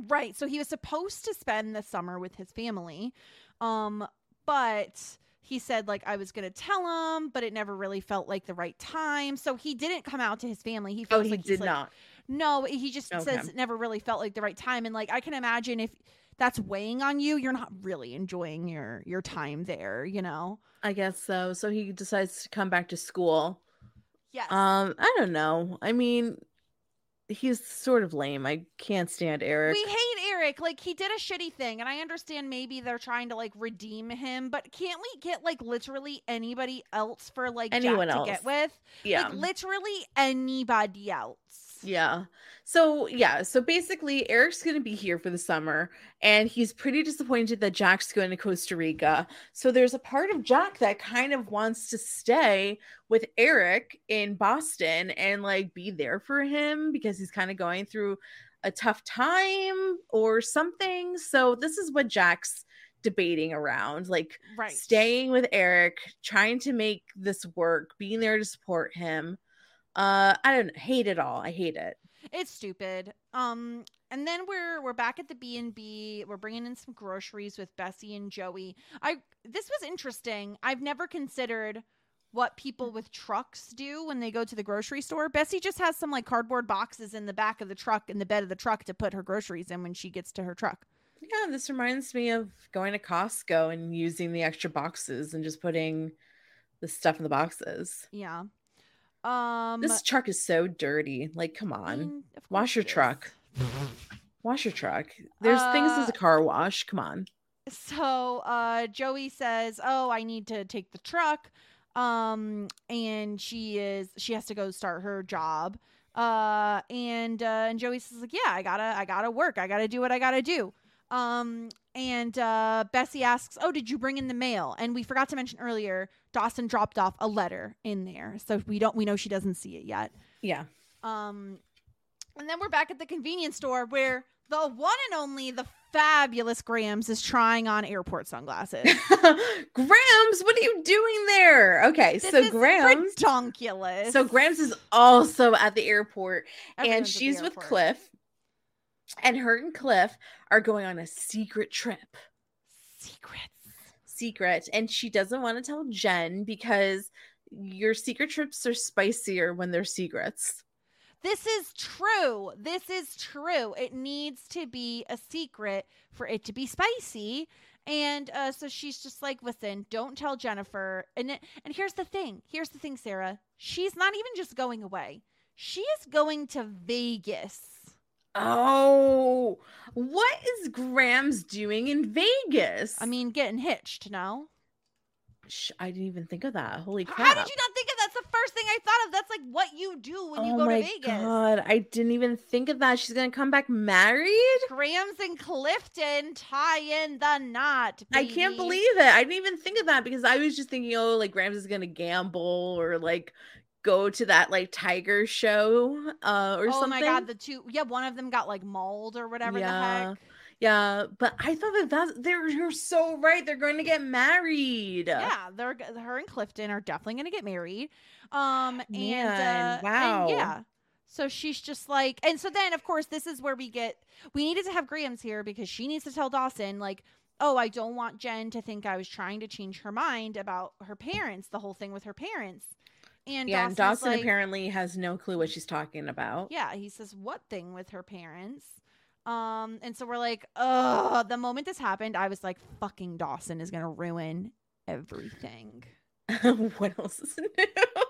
Right. So he was supposed to spend the summer with his family. Um, but he said like I was gonna tell him, but it never really felt like the right time. So he didn't come out to his family. He Oh, he like did like- not. No, he just Okay. says it never really felt like the right time. And like I can imagine if that's weighing on you, you're not really enjoying your your time there, you know? I guess so. So he decides to come back to school. Yes. Um, I don't know. I mean, he's sort of lame. I can't stand Eric. We hate Eric. Like he did a shitty thing, and I understand maybe they're trying to like redeem him, but can't we get like literally anybody else for like Anyone Jack else. to get with? yeah. Like literally anybody else. Yeah. So, yeah. So basically, Eric's going to be here for the summer and he's pretty disappointed that Jack's going to Costa Rica. So, there's a part of Jack that kind of wants to stay with Eric in Boston and like be there for him because he's kind of going through a tough time or something. So, this is what Jack's debating around like Right. staying with Eric, trying to make this work, being there to support him. Uh, I don't hate it all. I hate it. It's stupid. Um, and then we're we're back at the B and B. We're bringing in some groceries with Bessie and Joey. I this was interesting. I've never considered what people with trucks do when they go to the grocery store. Bessie just has some like cardboard boxes in the back of the truck in the bed of the truck to put her groceries in when she gets to her truck. Yeah, this reminds me of going to Costco and using the extra boxes and just putting the stuff in the boxes. Yeah. Um This truck is so dirty. Like, come on. wash your truck. Wash your truck. There's things as Uh, a car wash. Come on. so uh joey says oh i need to take the truck um and she is she has to go start her job. Uh and uh and joey says like yeah i gotta i gotta work. I gotta do what i gotta do. Um and uh bessie asks oh did you bring in the mail? And we forgot to mention earlier dawson dropped off a letter in there. So we don't we know she doesn't see it yet. Yeah. um, and then we're back at the convenience store where the one and only the fabulous Grams is trying on airport sunglasses. Grams, what are you doing there? Okay, This so is Grams. redonkulous. So Grams is also at the airport and Everyone's the she's with. Cliff. And her and Cliff are going on a secret trip. Secrets. Secret. And she doesn't want to tell Jen because your secret trips are spicier when they're secrets. This is true. This is true. It needs to be a secret for it to be spicy. And uh, so she's just like, listen, don't tell Jennifer. And it, and here's the thing. Here's the thing, Sarah. She's not even just going away. She is going to Vegas. Oh, what is Grams doing in Vegas? I mean, getting hitched, no? Sh- I didn't even think of that. Holy crap. How did you not think of that's the first thing I thought of? That's like what you do when you oh go my to Vegas. god, I didn't even think of that. She's gonna come back married. Grams and Clifton tie in the knot. I can't believe it. I didn't even think of that because I was just thinking, oh, like Grams is gonna gamble or like go to that like tiger show uh or oh something. Oh my god, the two yeah, one of them got like mauled or whatever the heck. Yeah, but I thought that that's they're you're so right. They're going to get married. Yeah, they're her and Clifton are definitely gonna get married. Um and Man, uh, wow. and yeah. So she's just like and so then of course this is where we get we needed to have Grams here because she needs to tell Dawson like Oh, I don't want Jen to think I was trying to change her mind about her parents, the whole thing with her parents. And yeah, and Dawson's Dawson like, apparently has no clue what she's talking about. Yeah, he says, "What thing with her parents?" Um, and so we're like, "Ugh!" The moment this happened, I was like, "Fucking Dawson is gonna ruin everything." what else is new?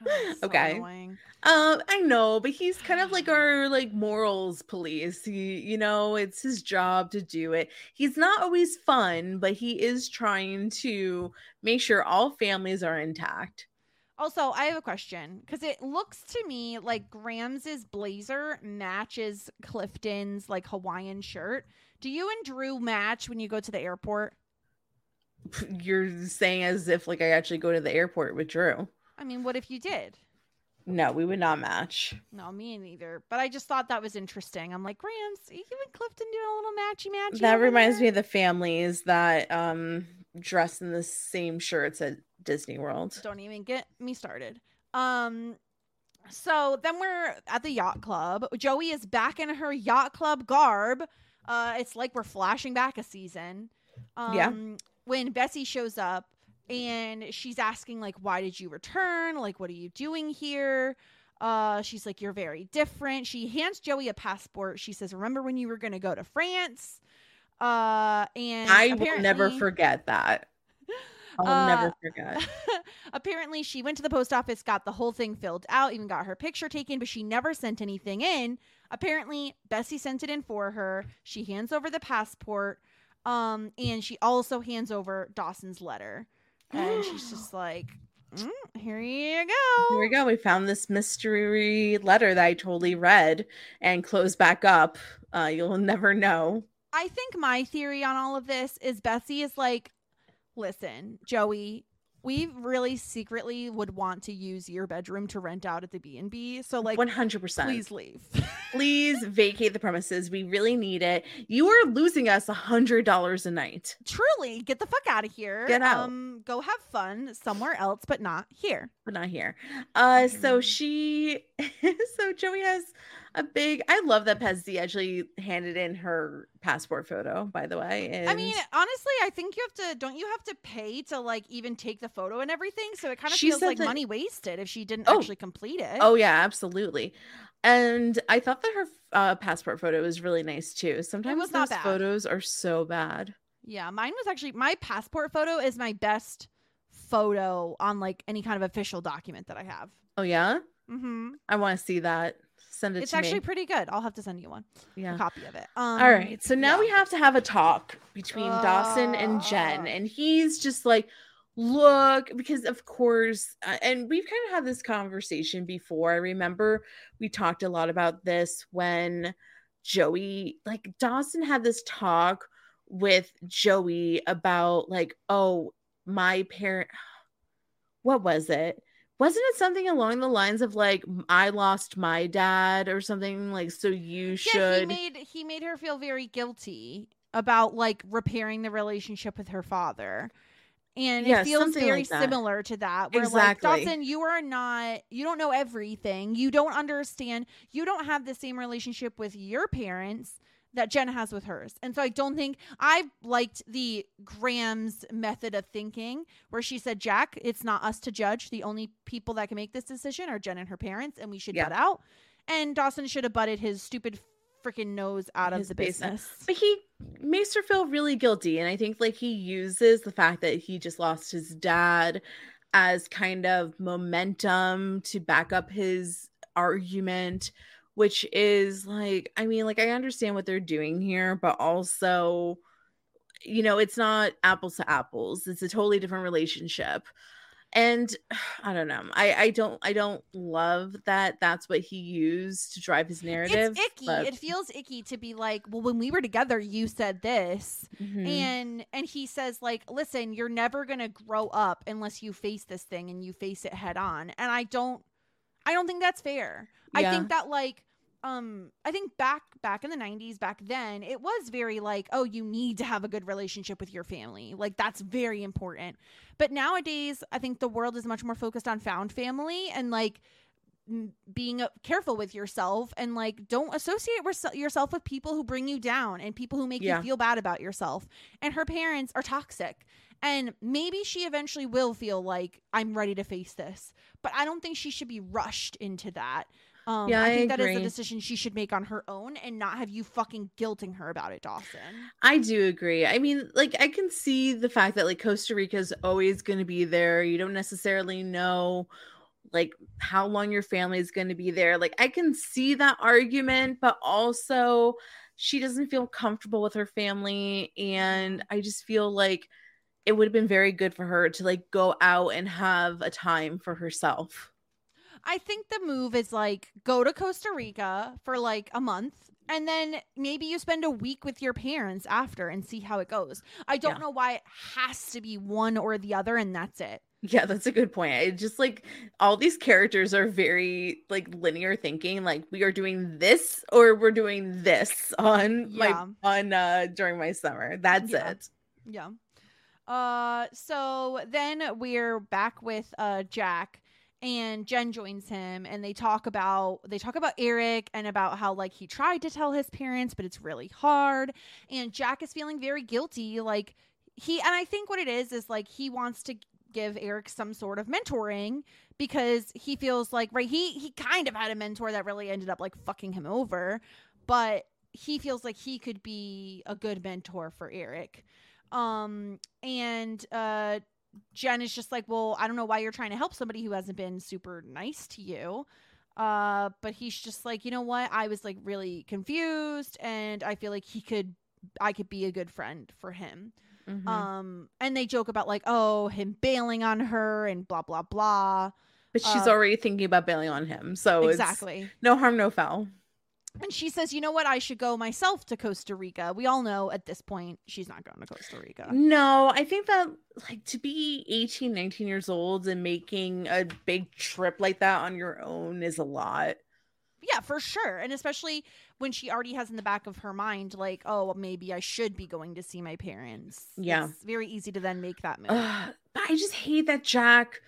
Oh, so Okay. annoying. Um, I know, but he's kind of like our like morals police. He, you know, it's his job to do it. He's not always fun, but he is trying to make sure all families are intact. Also, I have a question because it looks to me like Grams's blazer matches Clifton's like Hawaiian shirt. Do you and Drew match when you go to the airport? You're saying as if like I actually go to the airport with Drew. I mean, what if you did? No, we would not match. No, me neither. But I just thought that was interesting. I'm like, Grams, you and Clifton doing a little matchy matchy. That reminds there?" me of the families that um dress in the same shirts at Disney World. Don't even get me started. Um so then we're at the yacht club. Joey is back in her yacht club garb. Uh it's like we're flashing back a season. Um Yeah. when Bessie shows up and she's asking like why did you return? Like what are you doing here? Uh she's like you're very different. She hands Joey a passport. She says remember when you were going to go to France? Uh and I will never forget that. I'll Uh, never forget. Apparently, she went to the post office, got the whole thing filled out, even got her picture taken, but she never sent anything in. Apparently, Bessie sent it in for her. She hands over the passport, um, and she also hands over Dawson's letter. And she's just like, "Mm, "Here you go." Here we go. We found this mystery letter that I totally read and closed back up. Uh, you'll never know. I think my theory on all of this is Bessie is like, listen, Joey, we really secretly would want to use your bedroom to rent out at the B and B. So like, One hundred percent. please leave. please vacate the premises. We really need it. You are losing us a hundred dollars a night. Truly, get the fuck out of here. Get out. Um, go have fun somewhere else, but not here. but not here. Uh, so she, so Joey has a big. I love that Bessie actually handed in her passport photo. By the way, and I mean, honestly, I think you have to. Don't you have to pay to like even take the photo and everything? So it kind of She feels like that- money wasted if she didn't Oh. actually complete it. oh yeah, absolutely. And I thought that her uh, passport photo was really nice too. Sometimes those bad. photos are so bad. Yeah, mine was actually my passport photo is my best photo on like any kind of official document that I have. Oh yeah, Mm-hmm. I want to see that. Send it It's actually me. pretty good. I'll have to send you one, yeah. a copy of it. Um, All right. So now yeah. we have to have a talk between Dawson and Jen. And he's just like, look, because of course, uh, and we've kind of had this conversation before. I remember we talked a lot about this when Joey, like Dawson had this talk with Joey about, like, oh, my parent, what was it? Wasn't it something along the lines of like I lost my dad or something like so you should Yeah, he made he made her feel very guilty about like repairing the relationship with her father. And Yeah, it feels very like similar to that. Where Exactly. like Dawson, you are not you don't know everything. You don't understand. You don't have the same relationship with your parents that Jen has with hers. And so I don't think I liked the Grams method of thinking where she said, Jack, it's not us to judge. The only people that can make this decision are Jen and her parents, and we should Yeah. butt out. And Dawson should have butted his stupid freaking nose out of the business. business. but he makes her feel really guilty and i think like he uses the fact that he just lost his dad as kind of momentum to back up his argument which is like i mean like i understand what they're doing here but also you know it's not apples to apples it's a totally different relationship and i don't know i i don't i don't love that that's what he used to drive his narrative It's icky. but- It feels icky to be like, well, when we were together, you said this. Mhm. and and he says like listen you're never going to grow up unless you face this thing and you face it head on and i don't i don't think that's fair i think that like um i think back back in the 90s back then it was very like oh you need to have a good relationship with your family. Like that's very important. But nowadays i think the world is much more focused on found family and like m- being uh, careful with yourself and like don't associate with yourself with people who bring you down and people who make Yeah. you feel bad about yourself. And her parents are toxic. And maybe she eventually will feel like i'm ready to face this. But i don't think she should be rushed into that um, Yeah, I I think that is a decision she should make on her own and not have you fucking guilting her about it, Dawson. I do agree. I mean, like I can see the fact that like Costa Rica is always going to be there. You don't necessarily know like how long your family is going to be there. Like I can see that argument, but also she doesn't feel comfortable with her family and I just feel like it would have been very good for her to like go out and have a time for herself. I think the move is like go to Costa Rica for like a month and then maybe you spend a week with your parents after and see how it goes. I don't Yeah. know why it has to be one or the other and that's it. Yeah, that's a good point. I just like all these characters are very like linear thinking. Like we are doing this or we're doing this on Yeah. my on uh during my summer. That's Yeah. it. Yeah. Uh so then we're back with uh Jack and Jen joins him and they talk about they talk about Eric and about how like he tried to tell his parents but it's really hard. And Jack is feeling very guilty. Like he and I think what it is is like he wants to give Eric some sort of mentoring because he feels like right he he kind of had a mentor that really ended up like fucking him over but he feels like he could be a good mentor for Eric. Um and uh Jen is just like, well, I don't know why you're trying to help somebody who hasn't been super nice to you. Uh, but he's just like, you know what? I was like really confused, and I feel like he could, I could be a good friend for him. Mhm. Um, and they joke about like, oh, him bailing on her and blah blah blah. but she's uh, already thinking about bailing on him. So it's exactly. no harm, no foul. And she says, you know what? I should go myself to Costa Rica. We all know at this point she's not going to Costa Rica. No, I think that like to be 18, 19 years old and making a big trip like that on your own is a lot. Yeah, for sure. And especially when she already has in the back of her mind, like, oh, well, maybe I should be going to see my parents. Yeah. It's very easy to then make that move. Ugh, but I just hate that Jack.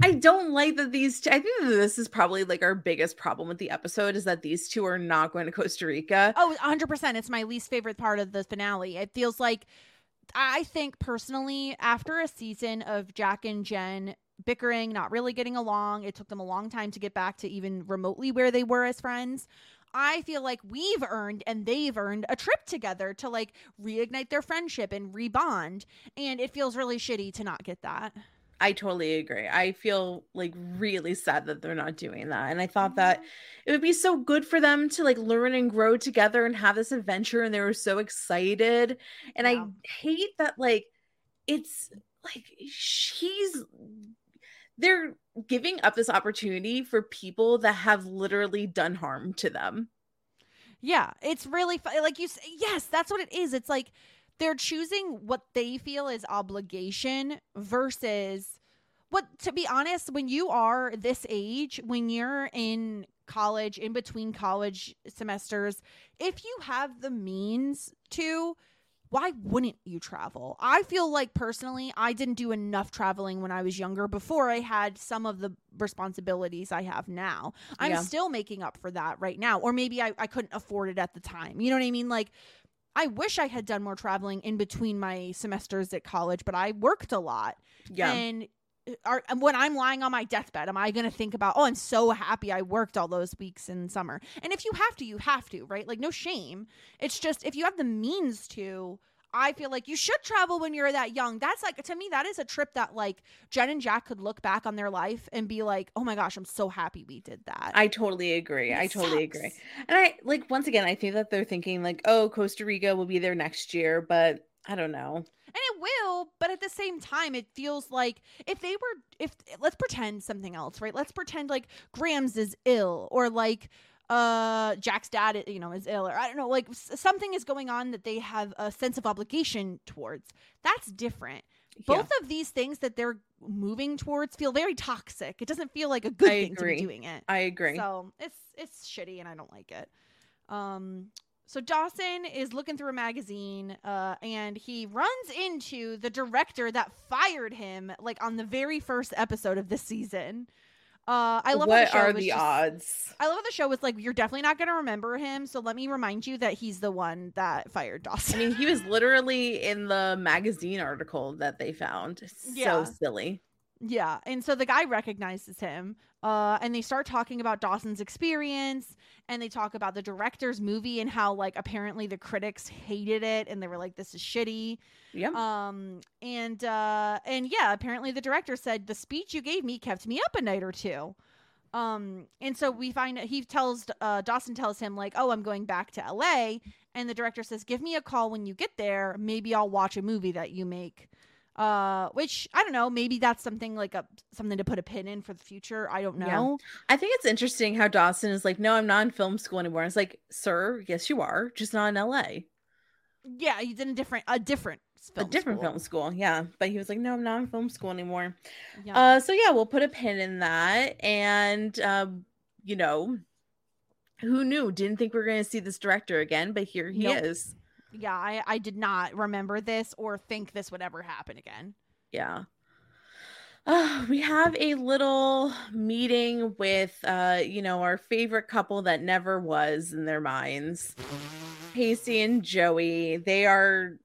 I don't like that these. Two, I think this is probably like our biggest problem with the episode is that these two are not going to Costa Rica. Oh, 100%. It's my least favorite part of the finale. It feels like, I think personally, after a season of Jack and Jen bickering, not really getting along, it took them a long time to get back to even remotely where they were as friends. I feel like we've earned and they've earned a trip together to like reignite their friendship and rebond. And it feels really shitty to not get that. I totally agree. I feel like really sad that they're not doing that. And I thought that mm-hmm. it would be so good for them to like learn and grow together and have this adventure. And they were so excited. And Yeah. I hate that, like, it's like she's they're giving up this opportunity for people that have literally done harm to them. Yeah, it's really like you. say, Yes, that's what it is. It's like they're choosing what they feel is obligation versus what. To be honest, when you are this age, when you're in college, in between college semesters, if you have the means to. Why wouldn't you travel? I feel like personally, I didn't do enough traveling when I was younger before I had some of the responsibilities I have now. I'm Yeah. still making up for that right now. Or maybe I, I couldn't afford it at the time. You know what I mean? Like, I wish I had done more traveling in between my semesters at college, but I worked a lot. Yeah. And uh, are, and when I'm lying on my deathbed, am I going to think about, oh, I'm so happy I worked all those weeks in summer? And if you have to, you have to, right? Like, no shame. It's just if you have the means to, I feel like you should travel when you're that young. That's like, to me, that is a trip that, like, Jen and Jack could look back on their life and be like, oh my gosh, I'm so happy we did that. I totally agree. It I totally agree. And I like once again, I think that they're thinking like, oh, Costa Rica will be there next year, but I don't know. And it will, but at the same time, it feels like if they were, if let's pretend something else, right? Let's pretend like Grams is ill, or like uh Jack's dad, you know, is ill, or I don't know, like something is going on that they have a sense of obligation towards. That's different. Yeah. Both of these things that they're moving towards feel very toxic. It doesn't feel like a good I thing agree. to be doing it. I agree. So it's it's shitty and I don't like it. Um so Dawson is looking through a magazine uh and he runs into the director that fired him like on the very first episode of this season. Uh I love what the show are the just- odds? I love how the show was like you're definitely not going to remember him, so let me remind you that he's the one that fired Dawson. I mean, he was literally in the magazine article that they found. Yeah. So silly. Yeah, and so the guy recognizes him, uh, and they start talking about Dawson's experience, and they talk about the director's movie and how like apparently the critics hated it, and they were like, "This is shitty." Yeah. Um, and uh, and yeah, apparently the director said the speech you gave me kept me up a night or two. Um, and so we find he tells uh, Dawson tells him like, "Oh, I'm going back to L.A." And the director says, "Give me a call when you get there. Maybe I'll watch a movie that you make." Uh, which I don't know. Maybe that's something like a something to put a pin in for the future. I don't Yeah. know. I think it's interesting how Dawson is like, no, I'm not in film school anymore. It's like, sir, yes, you are, just not in LA. Yeah, he's in a different a different film a different school. film school. Yeah. But he was like, no, I'm not in film school anymore. Yeah. Uh, so yeah, we'll put a pin in that. And um, you know, who knew? Didn't think we were gonna see this director again, but here he Nope. is. Yeah, I I did not remember this or think this would ever happen again. Yeah. Uh, we have a little meeting with uh, you know, our favorite couple that never was in their minds. Pacey and Joey. They are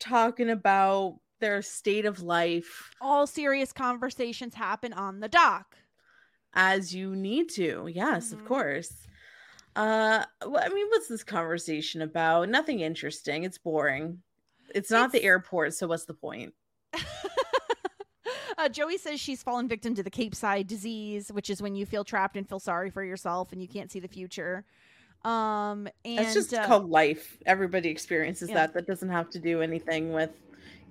talking about their state of life All serious conversations happen on the dock. as you need to. Yes, of Mhm. course. Uh wh- I mean, what's this conversation about? Nothing interesting. It's boring. It's not the airport, so what's the point? uh, Joey says she's fallen victim to the Capeside disease, which is when you feel trapped and feel sorry for yourself and you can't see the future. Um, and It's just uh, called life. Everybody experiences Yeah. that. That doesn't have to do anything with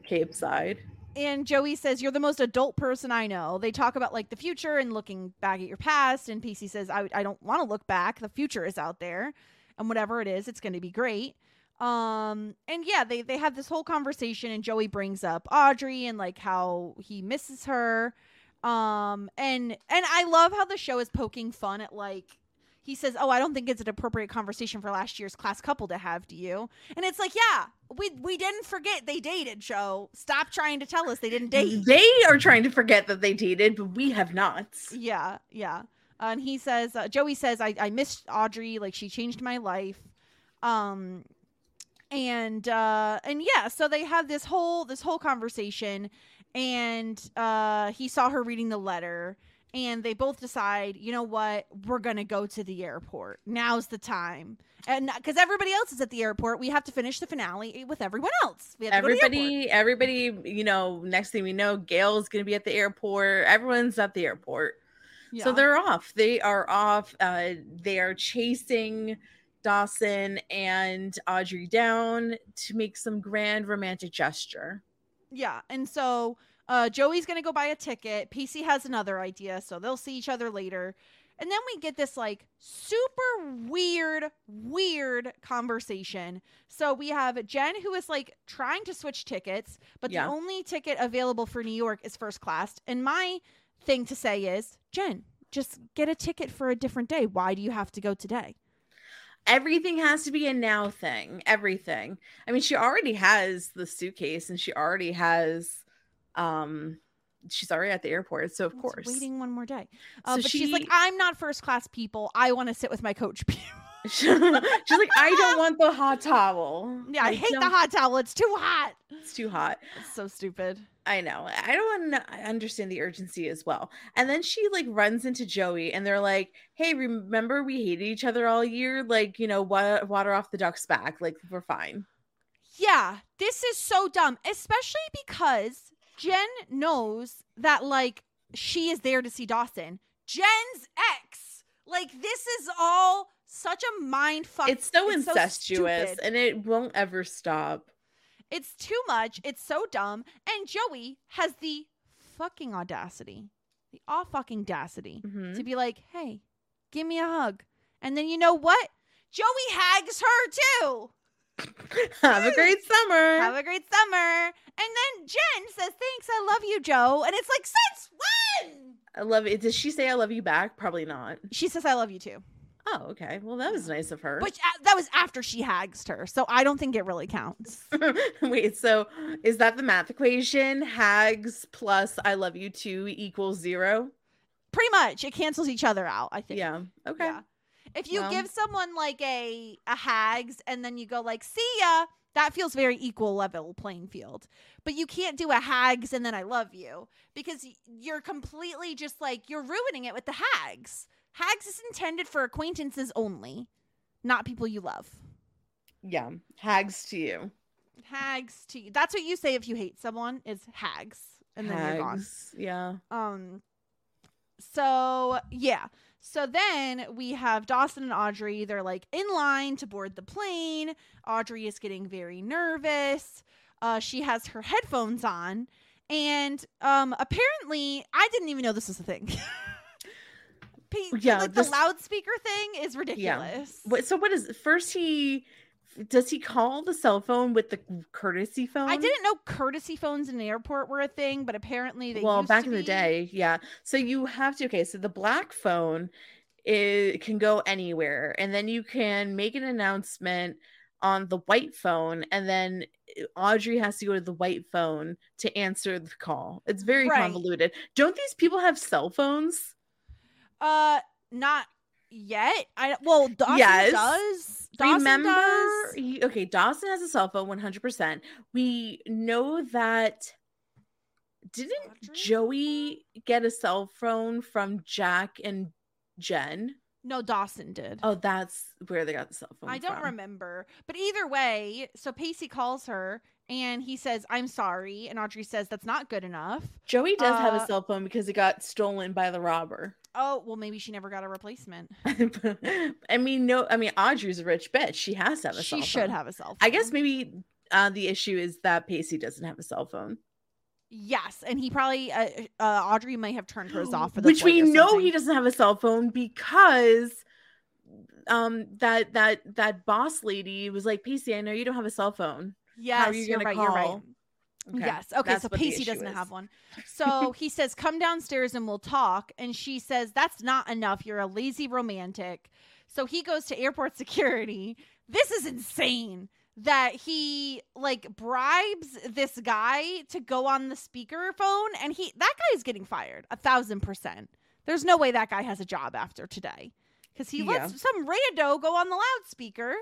Capeside. And Joey says you're the most adult person I know. They talk about like the future and looking back at your past, and Pacey says I I don't want to look back. The future is out there, and whatever it is, it's going to be great. Um and yeah, they they have this whole conversation, and Joey brings up Audrey and like how he misses her. Um and and I love how the show is poking fun at like he says, "Oh, I don't think it's an appropriate conversation for last year's class couple to have, do you?" And it's like, "Yeah, we we didn't forget they dated, Joe. Stop trying to tell us they didn't date." They are trying to forget that they dated, but we have not. Yeah, yeah. and he says, uh, Joey says, I, I missed Audrey. Like she changed my life. Um, and uh, and yeah, so they have this whole this whole conversation, and uh, he saw her reading the letter, and they both decide, you know what, we're gonna go to the airport. Now's the time, and because everybody else is at the airport, we have to finish the finale with everyone else. We have to go to the. Everybody, everybody, you know, next thing we know, Gale's gonna be at the airport. Everyone's at the airport. So they're off. They are off. Uh, they are chasing Dawson and Audrey down to make some grand romantic gesture. Yeah, and so uh, Joey's gonna go buy a ticket. Pacey has another idea, so they'll see each other later. And then we get this like super weird, weird conversation. So we have Jen who is like trying to switch tickets, but Yeah. the only ticket available for New York is first class. And my thing to say is, Jen, just get a ticket for a different day. Why do you have to go today? Everything has to be a now thing. Everything. I mean, she already has the suitcase and she already has um she's already at the airport, so of course. waiting one more day. Uh, So but she's like, I'm not first class people. I want to sit with my coach. she's like, I don't want the hot towel. Yeah, I Like, hate the hot towel. It's too hot. It's too hot. It's so stupid. I know. I don't un- understand the urgency as well. And then she like runs into Joey and they're like, "Hey, remember we hated each other all year? Like, you know, wa- water off the duck's back. Like, we're fine." Yeah, this is so dumb, especially because Jen knows that like she is there to see Dawson. Jen's ex. Like this is all such a mind fuck. it's so It's incestuous stupid. and it won't ever stop. It's too much. It's so dumb. And Joey has the fucking audacity, the all fucking audacity Mhm. to be like, hey, give me a hug. And then you know what? Joey hags her too. Have a great summer. Have a great summer. And then Jen says, thanks, I love you, Joe. And it's like, since when? I love it. Does she say I love you back? Probably not. She says, I love you too. Oh, okay. Well, that was nice of her. But uh, that was after she hags her. So I don't think it really counts. Wait, so is that the math equation? Hags plus I love you two equals zero? Pretty much. It cancels each other out, I think. Yeah. Okay. Yeah. If you Well- give someone like a a hags and then you go like see ya, that feels very equal level playing field. But you can't do a hags and then I love you because you're completely just like you're ruining it with the hags. Hags is intended for acquaintances only, not people you love. Yeah. Hags to you. Hags to you. That's what you say if you hate someone is hags and then you're gone. Yeah. Um so yeah. So then we have Dawson and Audrey. They're like in line to board the plane. Audrey is getting very nervous. Uh she has her headphones on and um apparently I didn't even know this was a thing. Yeah, like this- the loudspeaker thing is ridiculous. What, so what is first he does he call the cell phone with the courtesy phone? I didn't know courtesy phones in the airport were a thing, but apparently they well back in the day, yeah. So you have to okay, so the black phone it can go anywhere and then you can make an announcement on the white phone and then eh, Audrey has to go to the white phone to answer the call. It's very Right. convoluted. Don't these people have cell phones? Uh, not yet. I well, Dawson Yes. does. Dawson Remember, does. he- okay, Dawson has a cell phone 100%. We know that didn't Audrey? Joey get a cell phone from Jack and Jen? No, Dawson did. Oh, that's where they got the cell phone. I don't from. remember, but either way, so Pacey calls her and he says, "I'm sorry," and Audrey says, "That's not good enough." Joey does have Uh, a cell phone because it got stolen by the robber. Oh, well, maybe she never got a replacement. I mean, no, I mean Audrey's a rich bitch. She has to have a She cell should have a cell phone. I guess maybe uh, the issue is that Pacey doesn't have a cell phone, Yes, and he probably uh, uh, Audrey might have turned hers off for the which we know he doesn't have a cell phone because um that that that boss lady was like Pacey, I know you don't have a cell phone. Yes, are you you're gonna right. You're right. Okay, Yes. Okay. that's So Pacey doesn't is. have one. So he says, "Come downstairs and we'll talk." And she says, "That's not enough. You're a lazy romantic." So he goes to airport security. This is insane that he like bribes this guy to go on the speakerphone, and he that guy is getting fired a thousand percent. There's no way that guy has a job after today because he lets Yeah. some rando go on the loudspeaker.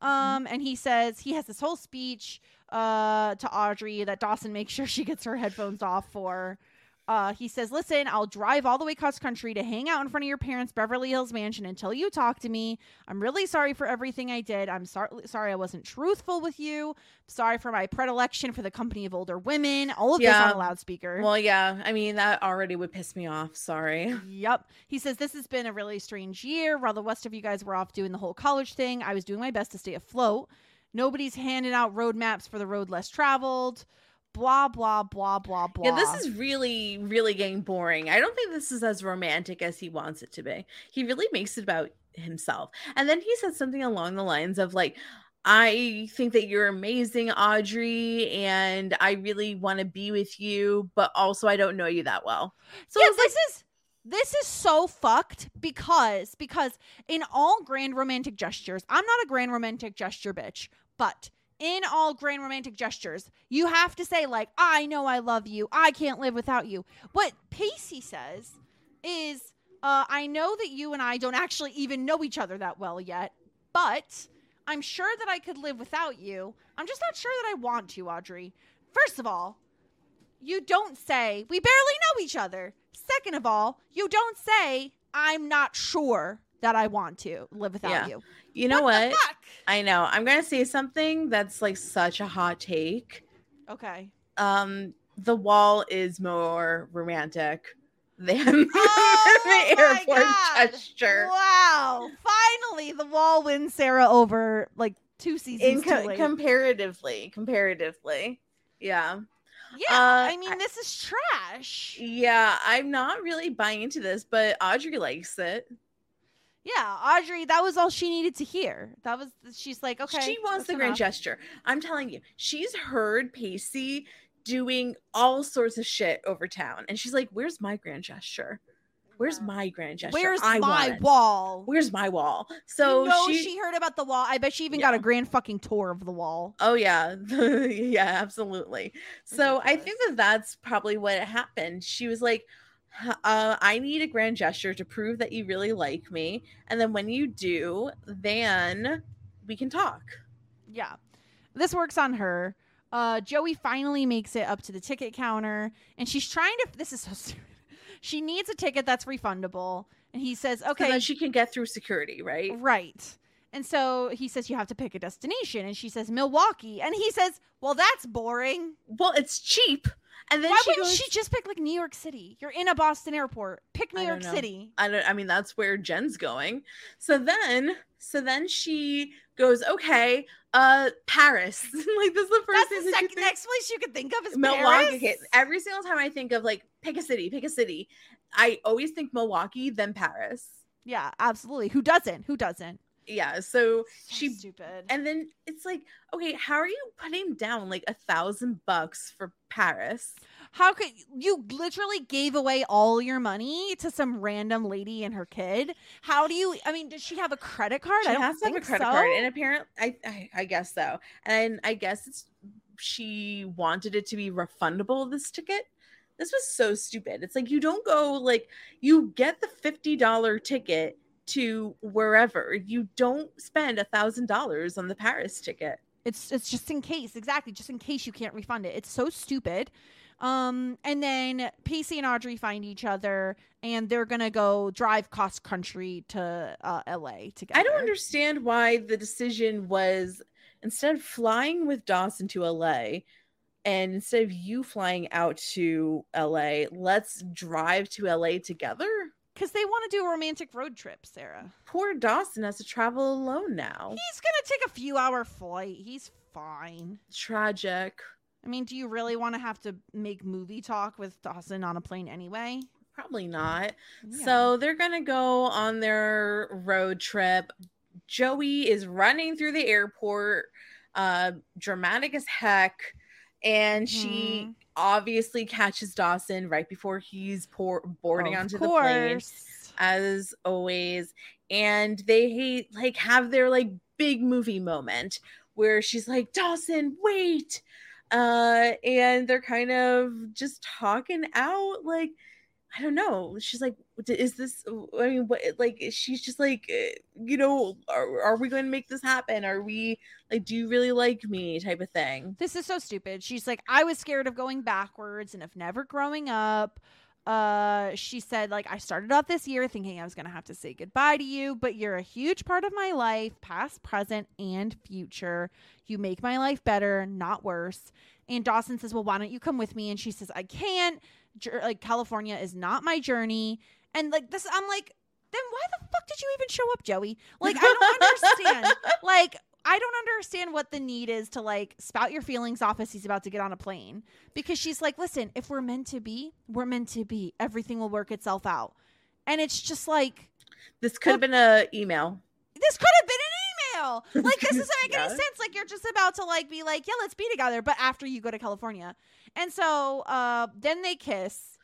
Um, and he says he has this whole speech uh to Audrey that Dawson makes sure she gets her headphones off for. Uh, he says, "Listen, I'll drive all the way across country to hang out in front of your parents' Beverly Hills mansion until you talk to me. I'm really sorry for everything I did. I'm sorry, sorry I wasn't truthful with you. Sorry for my predilection for the company of older women. All of Yeah. this on a loudspeaker. Well, yeah, I mean that already would piss me off. Sorry. Yep. He says, This has been a really strange year. While the rest of you guys were off doing the whole college thing, I was doing my best to stay afloat. Nobody's handing out roadmaps for the road less traveled. Blah, blah, blah, blah, blah. Yeah, this is really, really getting boring. I don't think this is as romantic as he wants it to be. He really makes it about himself. And then he said something along the lines of like, I think that you're amazing, Audrey, and I really want to be with you, but also I don't know you that well. So yeah, it's like, this is this is so fucked because because in all grand romantic gestures, I'm not a grand romantic gesture bitch, but in all grand romantic gestures, you have to say like, "I know I love you. I can't live without you." What Pacey says is, uh, "I know that you and I don't actually even know each other that well yet, but I'm sure that I could live without you. I'm just not sure that I want to, Audrey. First of all, you don't say we barely know each other. Second of all, you don't say I'm not sure that I want to live without Yeah. you. you know what? what? I know. I'm going to say something that's like such a hot take. Okay. Um, the wall is more romantic than Oh the airport God. gesture. Wow. Finally, the wall wins Sara over like two seasons In co- comparatively, comparatively, yeah, yeah, uh, I mean, this is trash. yeah. I'm not really buying into this, but Audrey likes it. Yeah, Audrey, that was all she needed to hear. That was she's like, okay. she wants the grand gesture. I'm telling you, she's heard Pacey doing all sorts of shit over town, and she's like, "Where's my grand gesture? Where's my grand gesture? Where's I my it. wall? Where's my wall?" So you know she, she, heard about the wall. I bet she even got a grand fucking tour of the wall. Oh yeah, yeah, absolutely. So I think that that's probably what happened. She was like, uh, "I need a grand gesture to prove that you really like me, and then when you do, then we can talk." Yeah. This works on her. Uh, Joey finally makes it up to the ticket counter and she's trying to. This is so stupid. She needs a ticket that's refundable. And he says, So okay, that she can get through security, right? right. And so he says, you have to pick a destination. And she says, Milwaukee. And he says, well, that's boring. Well, it's cheap, and then Why she wouldn't goes. she just pick like New York City? You're in a Boston airport. Pick New York know. City. I don't. I mean, that's where Jen's going. So then, so then she goes, "Okay, uh, Paris." like this is the first That's thing the second, next place you could think of is Milwaukee. Paris. Every single time I think of like pick a city, pick a city, I always think Milwaukee, then Paris. Yeah, absolutely. Who doesn't? Who doesn't? Yeah. So So she stupid. and then it's like, okay, how are you putting down like a thousand bucks for Paris? How could you literally gave away all your money to some random lady and her kid? How do you? I mean, does she have a credit card? She I don't has to have a credit so. card, and apparently, I, I I guess so. And I guess it's she wanted it to be refundable. This ticket. This was so stupid. It's like you don't go like you get the fifty dollar ticket to wherever. You don't spend a thousand dollars on the Paris ticket. It's it's just in case, exactly, just in case you can't refund it. It's so stupid. Um, and then Pacey and Audrey find each other, and they're gonna go drive cross country to uh, L.A. together. I don't understand why the decision was instead of flying with Dawson to LA, and instead of you flying out to LA, let's drive to LA together. Because they want to do a romantic road trip, Sara. Poor Dawson has to travel alone now. He's gonna take a few hour flight. He's fine. Tragic. I mean, do you really want to have to make movie talk with Dawson on a plane anyway? Probably not. Yeah. So they're gonna go on their road trip. Joey is running through the airport, uh, dramatic as heck, and she Mhm. obviously catches Dawson right before he's pour- boarding onto the plane, as always. And they like have their like big movie moment where she's like, Dawson, wait. Uh, and they're kind of just talking out like I don't know. She's like, is this? I mean, what? Like, she's just like, uh, you know, are, are we going to make this happen? Are we like, do you really like me? Type of thing. This is so stupid. She's like, I was scared of going backwards and of never growing up. Uh, she said, like, I started off this year thinking I was gonna have to say goodbye to you, but you're a huge part of my life, past, present, and future. You make my life better, not worse. And Dawson says, Well, why don't you come with me? And she says, I can't. Like, California is not my journey. And like this, I'm like, then why the fuck did you even show up, Joey? Like, I don't understand. like, I don't understand what the need is to like spout your feelings off as he's about to get on a plane. Because she's like, listen, if we're meant to be, we're meant to be. Everything will work itself out. And it's just like, This could have been a email. this could have been email. Like this doesn't make Yeah. any sense. Like you're just about to like be like, yeah, let's be together, but after you go to California. And so uh then they kiss.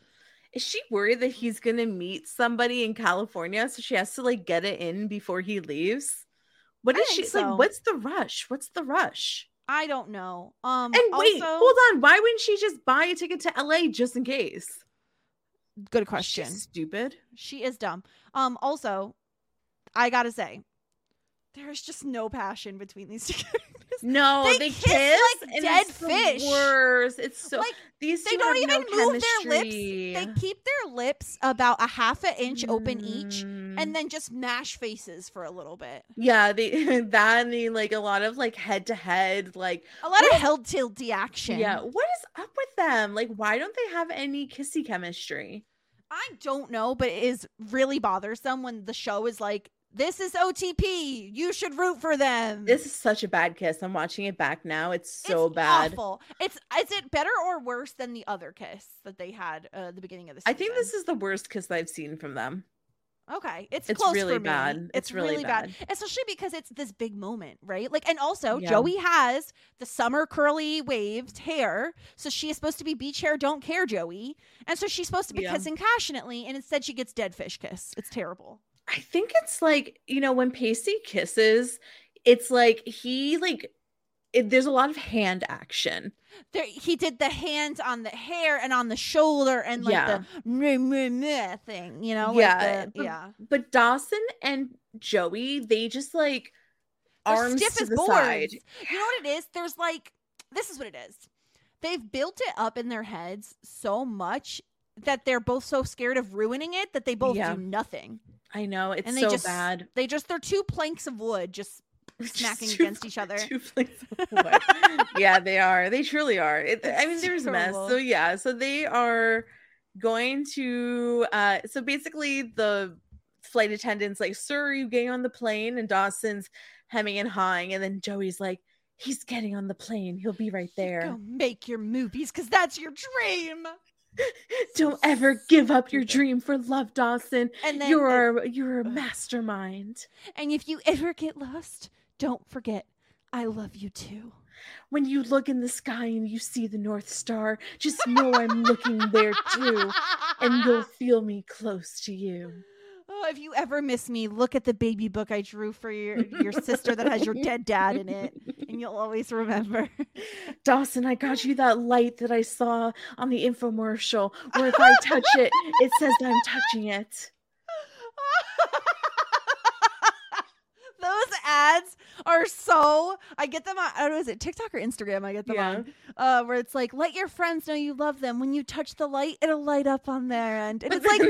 Is she worried that he's gonna meet somebody in California, so she has to like get it in before he leaves? What is she so. like? What's the rush? What's the rush? I don't know. Um And wait, also, hold on. Why wouldn't she just buy a ticket to LA just in case? good question. She's stupid. She is dumb. Um also, I gotta say, there's just no passion between these two characters. No, They they, kiss kiss, like dead the fish. It's so like these they don't even no move their lips. They keep their lips about a half an inch open each Mm. and then just mash faces for a little bit. yeah, they that and they, like a lot of like head to head, like A lot What? of held tilty action. yeah. What is up with them? Like, why don't they have any kissy chemistry? I don't know, but it is really bothersome when the show is like, this is OTP. You should root for them. This is such a bad kiss. I'm watching it back now. It's so It's bad. Awful. It's is it better or worse than the other kiss that they had uh, at the beginning of the I think this is the worst kiss I've seen from them. Okay, it's, It's close really for me. bad. It's, It's really bad. bad. especially because it's this big moment, right? Like, and also Yeah. Joey has the summer curly waved hair, so she is supposed to be beach hair, don't care, Joey, and so she's supposed to be Yeah. kissing passionately, and instead she gets dead fish kiss. It's terrible. I think it's like, you know, when Pacey kisses, it's like he like it, there's a lot of hand action. There, he did the hands on the hair and on the shoulder and like Yeah. the meh, meh, meh thing, you know? like Yeah, the- but- yeah. But Dawson and Joey, they just like They're arms stiff to as the boards. side. You know what it is? There's like this is what it is. They've built it up in their heads so much that they're both so scared of ruining it that they both Yeah. do nothing. I know it's And they so just bad. They just they're two planks of wood just smacking two- against each other. two flakes of wood. yeah, they are. They truly are. It, I mean, there's a mess. So yeah, so they are going to. uh So basically, the flight attendant's like, "Sir, are you getting on the plane?" And Dawson's hemming and hawing, and then Joey's like, "He's getting on the plane. He'll be right there. Go there. make your movies because that's your dream. Don't ever give up your dream for love, Dawson. And then You're a, you're a mastermind." and if you ever get lost, don't forget I love you too. When you look in the sky and you see the North Star, just know I'm looking there too. and you'll feel me close to you. Oh, if you ever miss me, look at the baby book I drew for your your sister that has your dead dad in it, and you'll always remember. Dawson, I got you that light that I saw on the infomercial where if I touch it, it says I'm touching it. Those ads are so. I get them on. I don't know, is it TikTok or Instagram? I get them Yeah. on. Uh, where it's like, let your friends know you love them. When you touch the light, it'll light up on their end. And it's like, how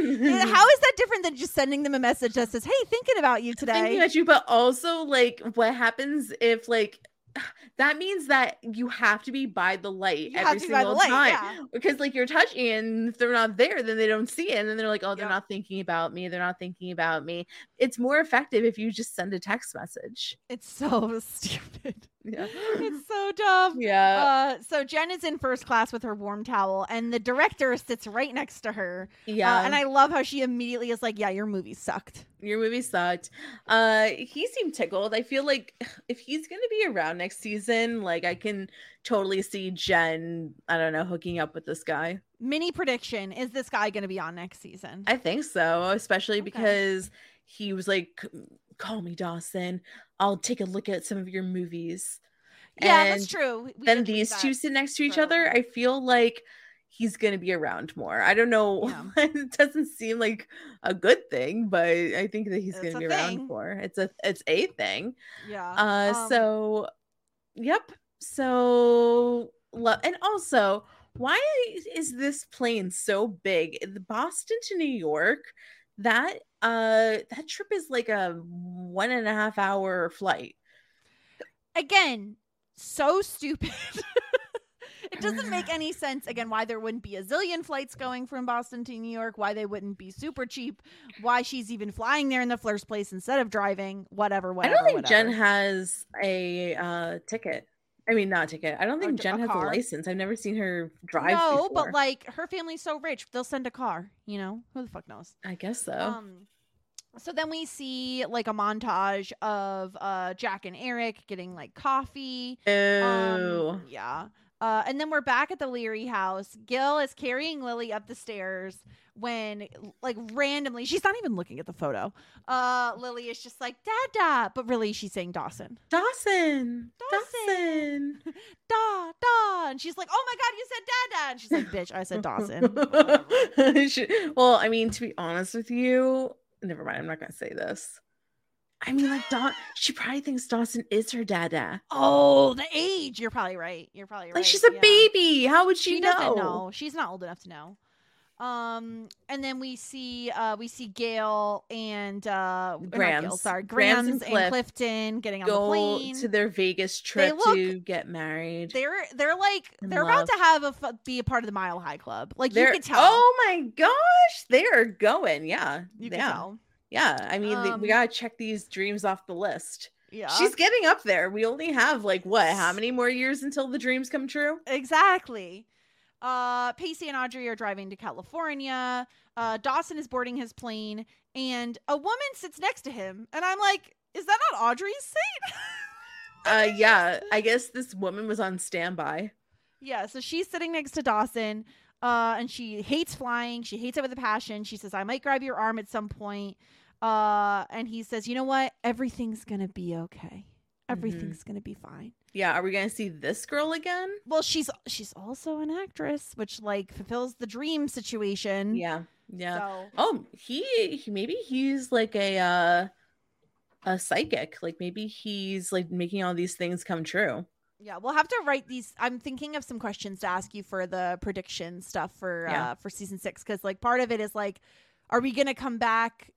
is that different than just sending them a message that says, "Hey, thinking about you today"? Thinking at you, but also like what happens if like that means that you have to be by the light You every have to be by the single light, time yeah. because like you're touching and if they're not there then they don't see it and then they're like oh they're Yep. not thinking about me they're not thinking about me it's more effective if you just send a text message It's so stupid. Yeah It's so dumb. yeah Uh, so Jen is in first class with her warm towel, and the director sits right next to her. Uh, yeah and I love how she immediately is like, "Yeah, your movie sucked." your movie sucked uh he seemed tickled i feel like if he's gonna be around next season like i can totally see jen i don't know hooking up with this guy Mini prediction: Is this guy going to be on next season? I think so, especially Okay. because he was like, "Call me Dawson. I'll take a look at some of your movies." yeah, that's true. We Then these two sit next to each other. I feel like he's gonna be around more. I don't know. Yeah. it doesn't seem like a good thing, but I think that he's It's gonna be around thing. more. It's a it's a thing. Yeah. Uh, um, so, yep. So, love and also, why is this plane so big? The Boston to New York, that uh, that trip is like a one and a half hour flight. again, so stupid. it doesn't make any sense again why there wouldn't be a zillion flights going from Boston to New York, why they wouldn't be super cheap, why she's even flying there in the first place instead of driving, whatever, whatever. I don't think whatever. Jen has a uh, ticket. I mean, not a ticket. I don't think Jen a has car? a license. I've never seen her drive. No, before. but like her family's so rich, they'll send a car, you know? Who the fuck knows? I guess so. Um so then we see like a montage of uh Jack and Eric getting like coffee. oh, Um, yeah. Uh, and then we're back at the Leery house. Gil is carrying Lily up the stairs when, like, randomly, she's not even looking at the photo. Uh, Lily is just like, Dada. But really, she's saying Dawson. Dawson, Dawson. Dawson. Da, da. And she's like, oh my God, you said Dada. And she's like, bitch, I said Dawson. She- well, I mean, to be honest with you, never mind. I'm not gonna say this. I mean, like, she probably thinks Dawson is her dada. oh, the age. You're probably right. You're probably right. Like, she's a yeah. baby. How would she, she know? doesn't know. She's not old enough to know. Um, and then we see uh we see Gale and uh not Gale, sorry, Grams Grams, and and, Clifton getting on the plane. to their Vegas trip look- to get married. they're they're like they're about to have a be a part of the Mile High Club. Like They're- you could tell. Oh my gosh, they are going. Yeah, you could yeah, tell. Yeah. I mean, Um, we gotta check these dreams off the list. Yeah. She's getting up there. We only have like what? How many more years until the dreams come true? Exactly. Uh, Pacey and Audrey are driving to California. Uh, Dawson is boarding his plane, and a woman sits next to him. And I'm like, is that not Audrey's seat? Uh, yeah. I guess this woman was on standby. yeah, so she's sitting next to Dawson. Uh, and she hates flying. She hates it with a passion. She says, I might grab your arm at some point. Uh, and he says, You know what? Everything's going to be okay. Everything's going to be fine. Yeah. Are we gonna see this girl again? Well, she's she's also an actress, which like fulfills the dream situation. Yeah. Yeah. So Oh, he, he maybe he's like a uh a psychic. Like maybe he's like making all these things come true. yeah, we'll have to write these. I'm thinking of some questions to ask you for the prediction stuff for Yeah. uh for season six because like part of it is like, are we gonna come back?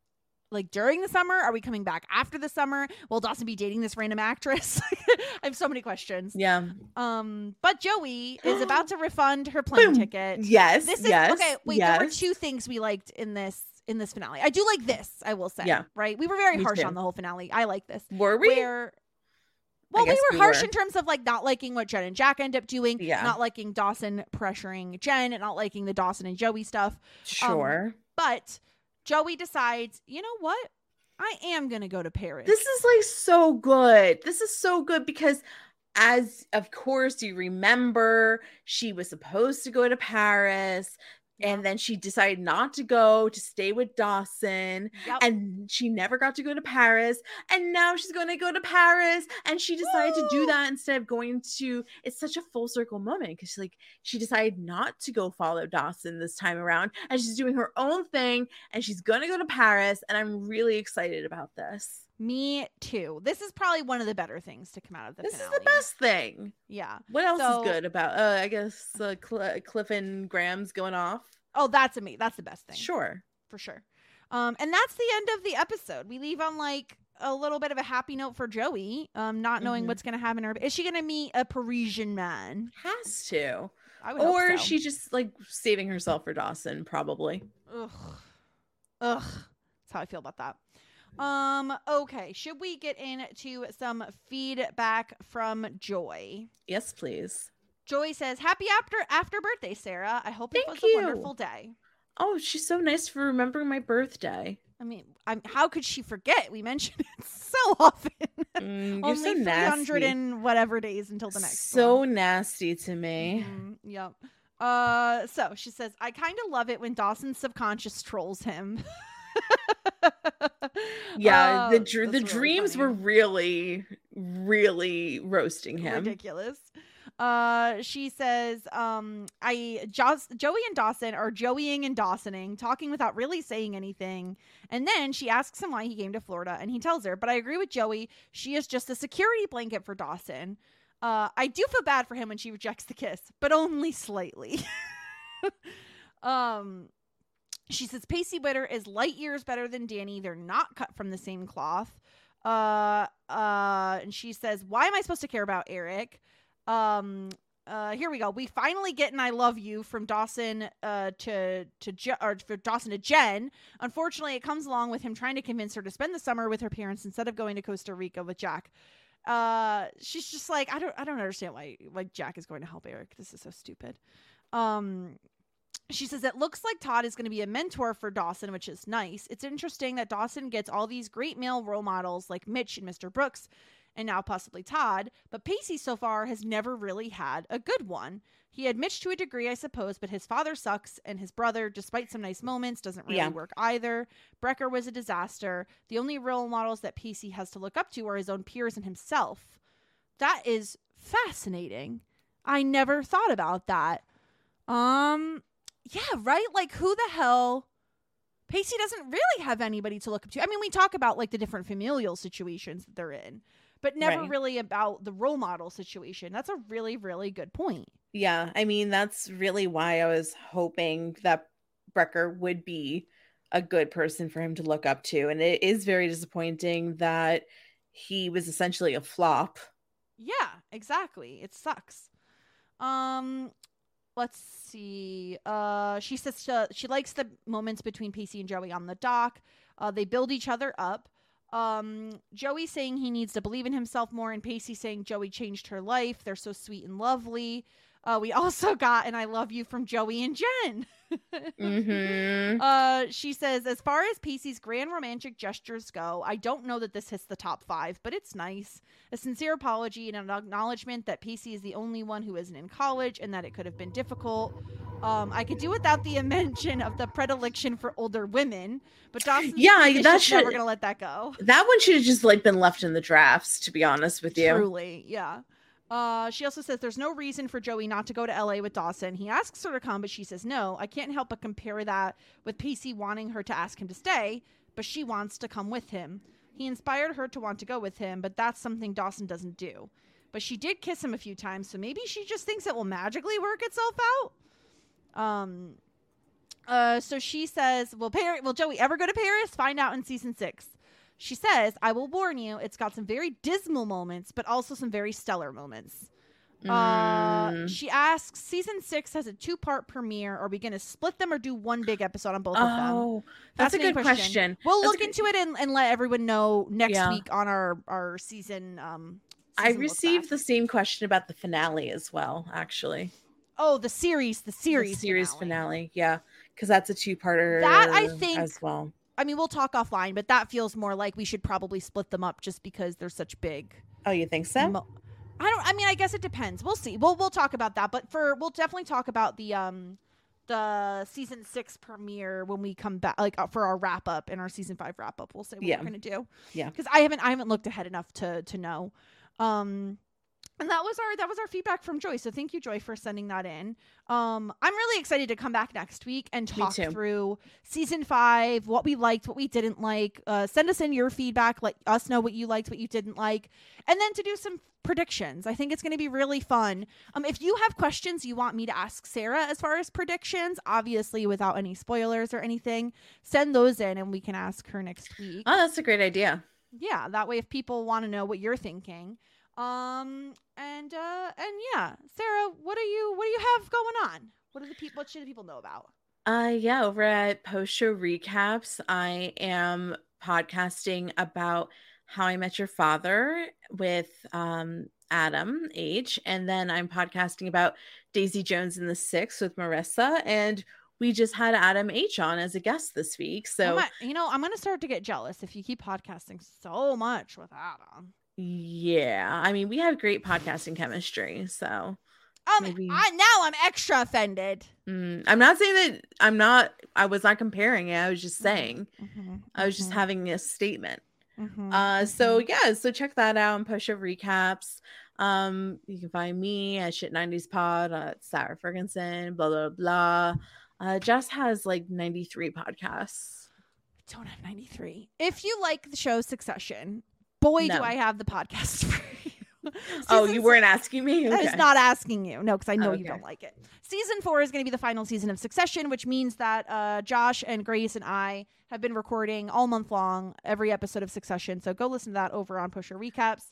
Like during the summer? Are we coming back after the summer? Will Dawson be dating this random actress? I have so many questions. Yeah. Um, but Joey is about to refund her plane ticket. Yes. This is yes. okay. Wait, there were two things we liked in this in this finale. I do like this. I will say. Yeah. Right. We were very Me harsh too. on the whole finale. I like this. Were we? Where. Well, we were we harsh were. in terms of like not liking what Jen and Jack end up doing, Yeah. not liking Dawson pressuring Jen, and not liking the Dawson and Joey stuff. Sure. But Joey decides, you know what? I am gonna go to Paris. This is like so good. This is so good because as of course you remember she was supposed to go to Paris and then she decided not to go to stay with Dawson Yep. and she never got to go to Paris and now she's going to go to Paris and she decided to do that instead of going to it's such a full circle moment cuz like she decided not to go follow Dawson this time around and she's doing her own thing and she's going to go to Paris and I'm really excited about this. Me too. This is probably one of the better things to come out of the this finale. is the best thing. Yeah. What else So- is good about? Uh, I guess uh, Cl- Cliff and Grams going off. Oh, that's a me. That's the best thing. Sure. for sure. Um, and that's the end of the episode. We leave on like a little bit of a happy note for Joey, um, not knowing Mhm. what's going to happen. Her is she going to meet a Parisian man? Has to. I would hope Or so. she just like saving herself for Dawson, probably. Ugh. Ugh. That's how I feel about that. Um, okay. Should we get into some feedback from Joy? Yes, please. Joy says, Happy after after birthday, Sara. I hope it was you. a wonderful day. Oh, she's so nice for remembering my birthday. I mean, I'm how could she forget? We mention it so often. Mm, you're Only so 300 and whatever days until the next so one. nasty to me. Mhm, yep. Uh, so she says, I kind of love it when Dawson's subconscious trolls him. Yeah, the Uh, dr- the really dreams funny. were really, really roasting him. ridiculous. Uh, she says, um, I Joey and Dawson are Joeying and Dawsoning, talking without really saying anything. And then she asks him why he came to Florida, and he tells her. But I agree with Joey; she is just a security blanket for Dawson. Uh, I do feel bad for him when she rejects the kiss, but only slightly. um, she says Pacey Witter is light years better than Danny. They're not cut from the same cloth. Uh, uh, and she says, "Why am I supposed to care about Eric?" Um, uh, here we go. We finally get an "I love you" from Dawson uh, to to Je- or for Dawson to Jen. Unfortunately, it comes along with him trying to convince her to spend the summer with her parents instead of going to Costa Rica with Jack. Uh, she's just like, I don't, I don't understand why why Jack is going to help Eric. This is so stupid. Um, she says it looks like Todd is going to be a mentor for Dawson, which is nice. It's interesting that Dawson gets all these great male role models like Mitch and Mr. Brooks, and now possibly Todd, but Pacey so far has never really had a good one. He admits to a degree, I suppose, but his father sucks, and his brother, despite some nice moments, doesn't really Yeah. work either. Brecker was a disaster. The only role models that Pacey has to look up to are his own peers and himself. That is fascinating. I never thought about that. Um, yeah, right? Like, who the hell? Pacey doesn't really have anybody to look up to. I mean, we talk about like the different familial situations that they're in, but never Right. really about the role model situation. That's a really, really good point. Yeah, I mean that's really why I was hoping that Brecker would be a good person for him to look up to, and it is very disappointing that he was essentially a flop. Yeah, exactly. It sucks. Um, let's see. Uh, she says she, she likes the moments between Pacey and Joey on the dock. Uh, they build each other up. Um, Joey saying he needs to believe in himself more, and Pacey saying Joey changed her life. They're so sweet and lovely. Uh, we also got an "I love you" from Joey and Jen. Mm-hmm. Uh, she says, as far as Pacey's grand romantic gestures go, I don't know that this hits the top five, but it's nice. A sincere apology and an acknowledgement that Pacey is the only one who isn't in college and that it could have been difficult. Um, I could do without the mention of the predilection for older women, but Dawson Yeah, that just never gonna let that go. That one should have just like been left in the drafts, to be honest with you. Truly, yeah. Uh, she also says there's no reason for Joey not to go to LA with Dawson. He asks her to come, but she says no. I can't help but compare that with Pacey wanting her to ask him to stay, but she wants to come with him. He inspired her to want to go with him, but that's something Dawson doesn't do. But she did kiss him a few times, so maybe she just thinks it will magically work itself out. Um. Uh. So she says, "Will Paris? Will Joey ever go to Paris? Find out in season six. She says, I will warn you, it's got some very dismal moments, but also some very stellar moments. Uh, Mm. she asks, season six has a two part premiere. Are we going to split them or do one big episode on both of them? Oh, that's a good question. We'll That's look into it and, and let everyone know next Yeah. week on our, our season. Um, I season look received the same question about the finale as well, actually. Oh, the series, the series, The series, series finale. Yeah, because that's a two-parter. That, I think- as well. I mean, we'll talk offline, but that feels more like we should probably split them up just because they're such big Oh, you think so? Mo- I don't. I mean, I guess it depends. We'll see. We'll we'll talk about that. But for we'll definitely talk about the um the season six premiere when we come back, like uh, for our wrap up and our season five wrap up. We'll say what Yeah. we're gonna do. Yeah. Because I haven't I haven't looked ahead enough to to know. Um. And that was our that was our feedback from Joy. So thank you, Joy, for sending that in. Um, I'm really excited to come back next week and talk through season five, what we liked, what we didn't like. Uh, send us in your feedback, let us know what you liked, what you didn't like, and then to do some predictions. I think it's going to be really fun. Um, if you have questions you want me to ask Sara as far as predictions, obviously without any spoilers or anything, send those in and we can ask her next week. Oh, that's a great idea. yeah, that way if people want to know what you're thinking. Um and uh and yeah, Sara, what do you what do you have going on? What do the people what should the people know about? Uh yeah, over at post show recaps, I am podcasting about how I met your father with um Adam H. And then I'm podcasting about Daisy Jones and the Six with Marissa. And we just had Adam H on as a guest this week. So, might, you know, I'm going to start to get jealous if you keep podcasting so much with Adam. Yeah. I mean, we have great podcasting chemistry. So, um, maybe... I now I'm extra offended. Mm, I'm not saying that I'm not, I was not comparing it. I was just mm-hmm, saying, mm-hmm, I was just mm-hmm. having a statement. Mm-hmm, uh, so mm-hmm. yeah, so check that out and post show recaps. Um, you can find me at Shit 90s Pod, uh, Sara Fergenson, blah blah blah. Uh, Jess has like 93 podcasts. I don't have 93. If you like the show Succession, boy, no. do I have the podcast for you. oh, you weren't asking me? Okay. I was not asking you. No, because I know okay. you don't like it. Season four is going to be the final season of Succession, which means that uh, Josh and Grace and I have been recording all month long every episode of Succession. So go listen to that over on Post Show Recaps.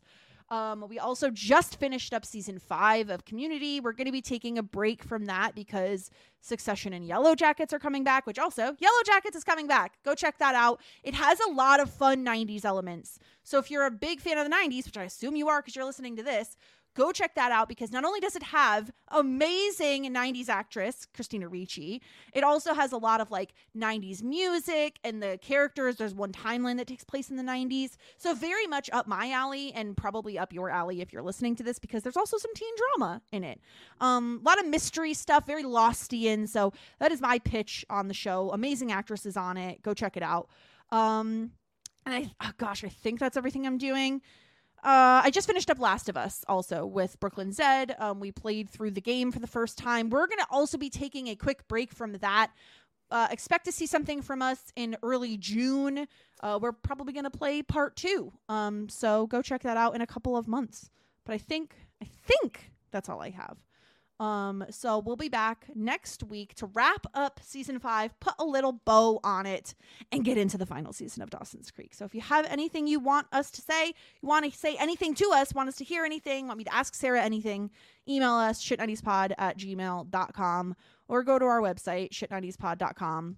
Um, we also just finished up season five of Community. We're going to be taking a break from that because Succession and Yellow Jackets are coming back, which also Yellow Jackets is coming back. Go check that out. It has a lot of fun 90s elements. So if you're a big fan of the 90s, which I assume you are because you're listening to this, go check that out because not only does it have amazing 90s actress Christina Ricci, it also has a lot of like 90s music and the characters. There's one timeline that takes place in the 90s. So very much up my alley and probably up your alley if you're listening to this because there's also some teen drama in it. Um, a lot of mystery stuff, very Lostian. So that is my pitch on the show. Amazing actresses on it. Go check it out. Um, and I, oh gosh, I think that's everything I'm doing. Uh, I just finished up Last of Us also with Brooklyn Zed. Um, we played through the game for the first time. We're going to also be taking a quick break from that. Uh, expect to see something from us in early June. Uh, we're probably going to play part two. Um, so go check that out in a couple of months. But I think, I think that's all I have. Um, so we'll be back next week to wrap up season five, put a little bow on it, and get into the final season of Dawson's Creek. So if you have anything you want us to say, you want to say anything to us, want us to hear anything, want me to ask Sara anything, email us shit90spod at gmail.com or go to our website, shit90spod.com.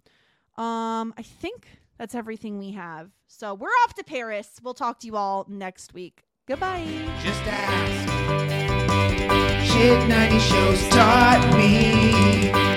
Um, I think that's everything we have. So we're off to Paris. We'll talk to you all next week. Goodbye. Just ask. Shit 90 shows taught me.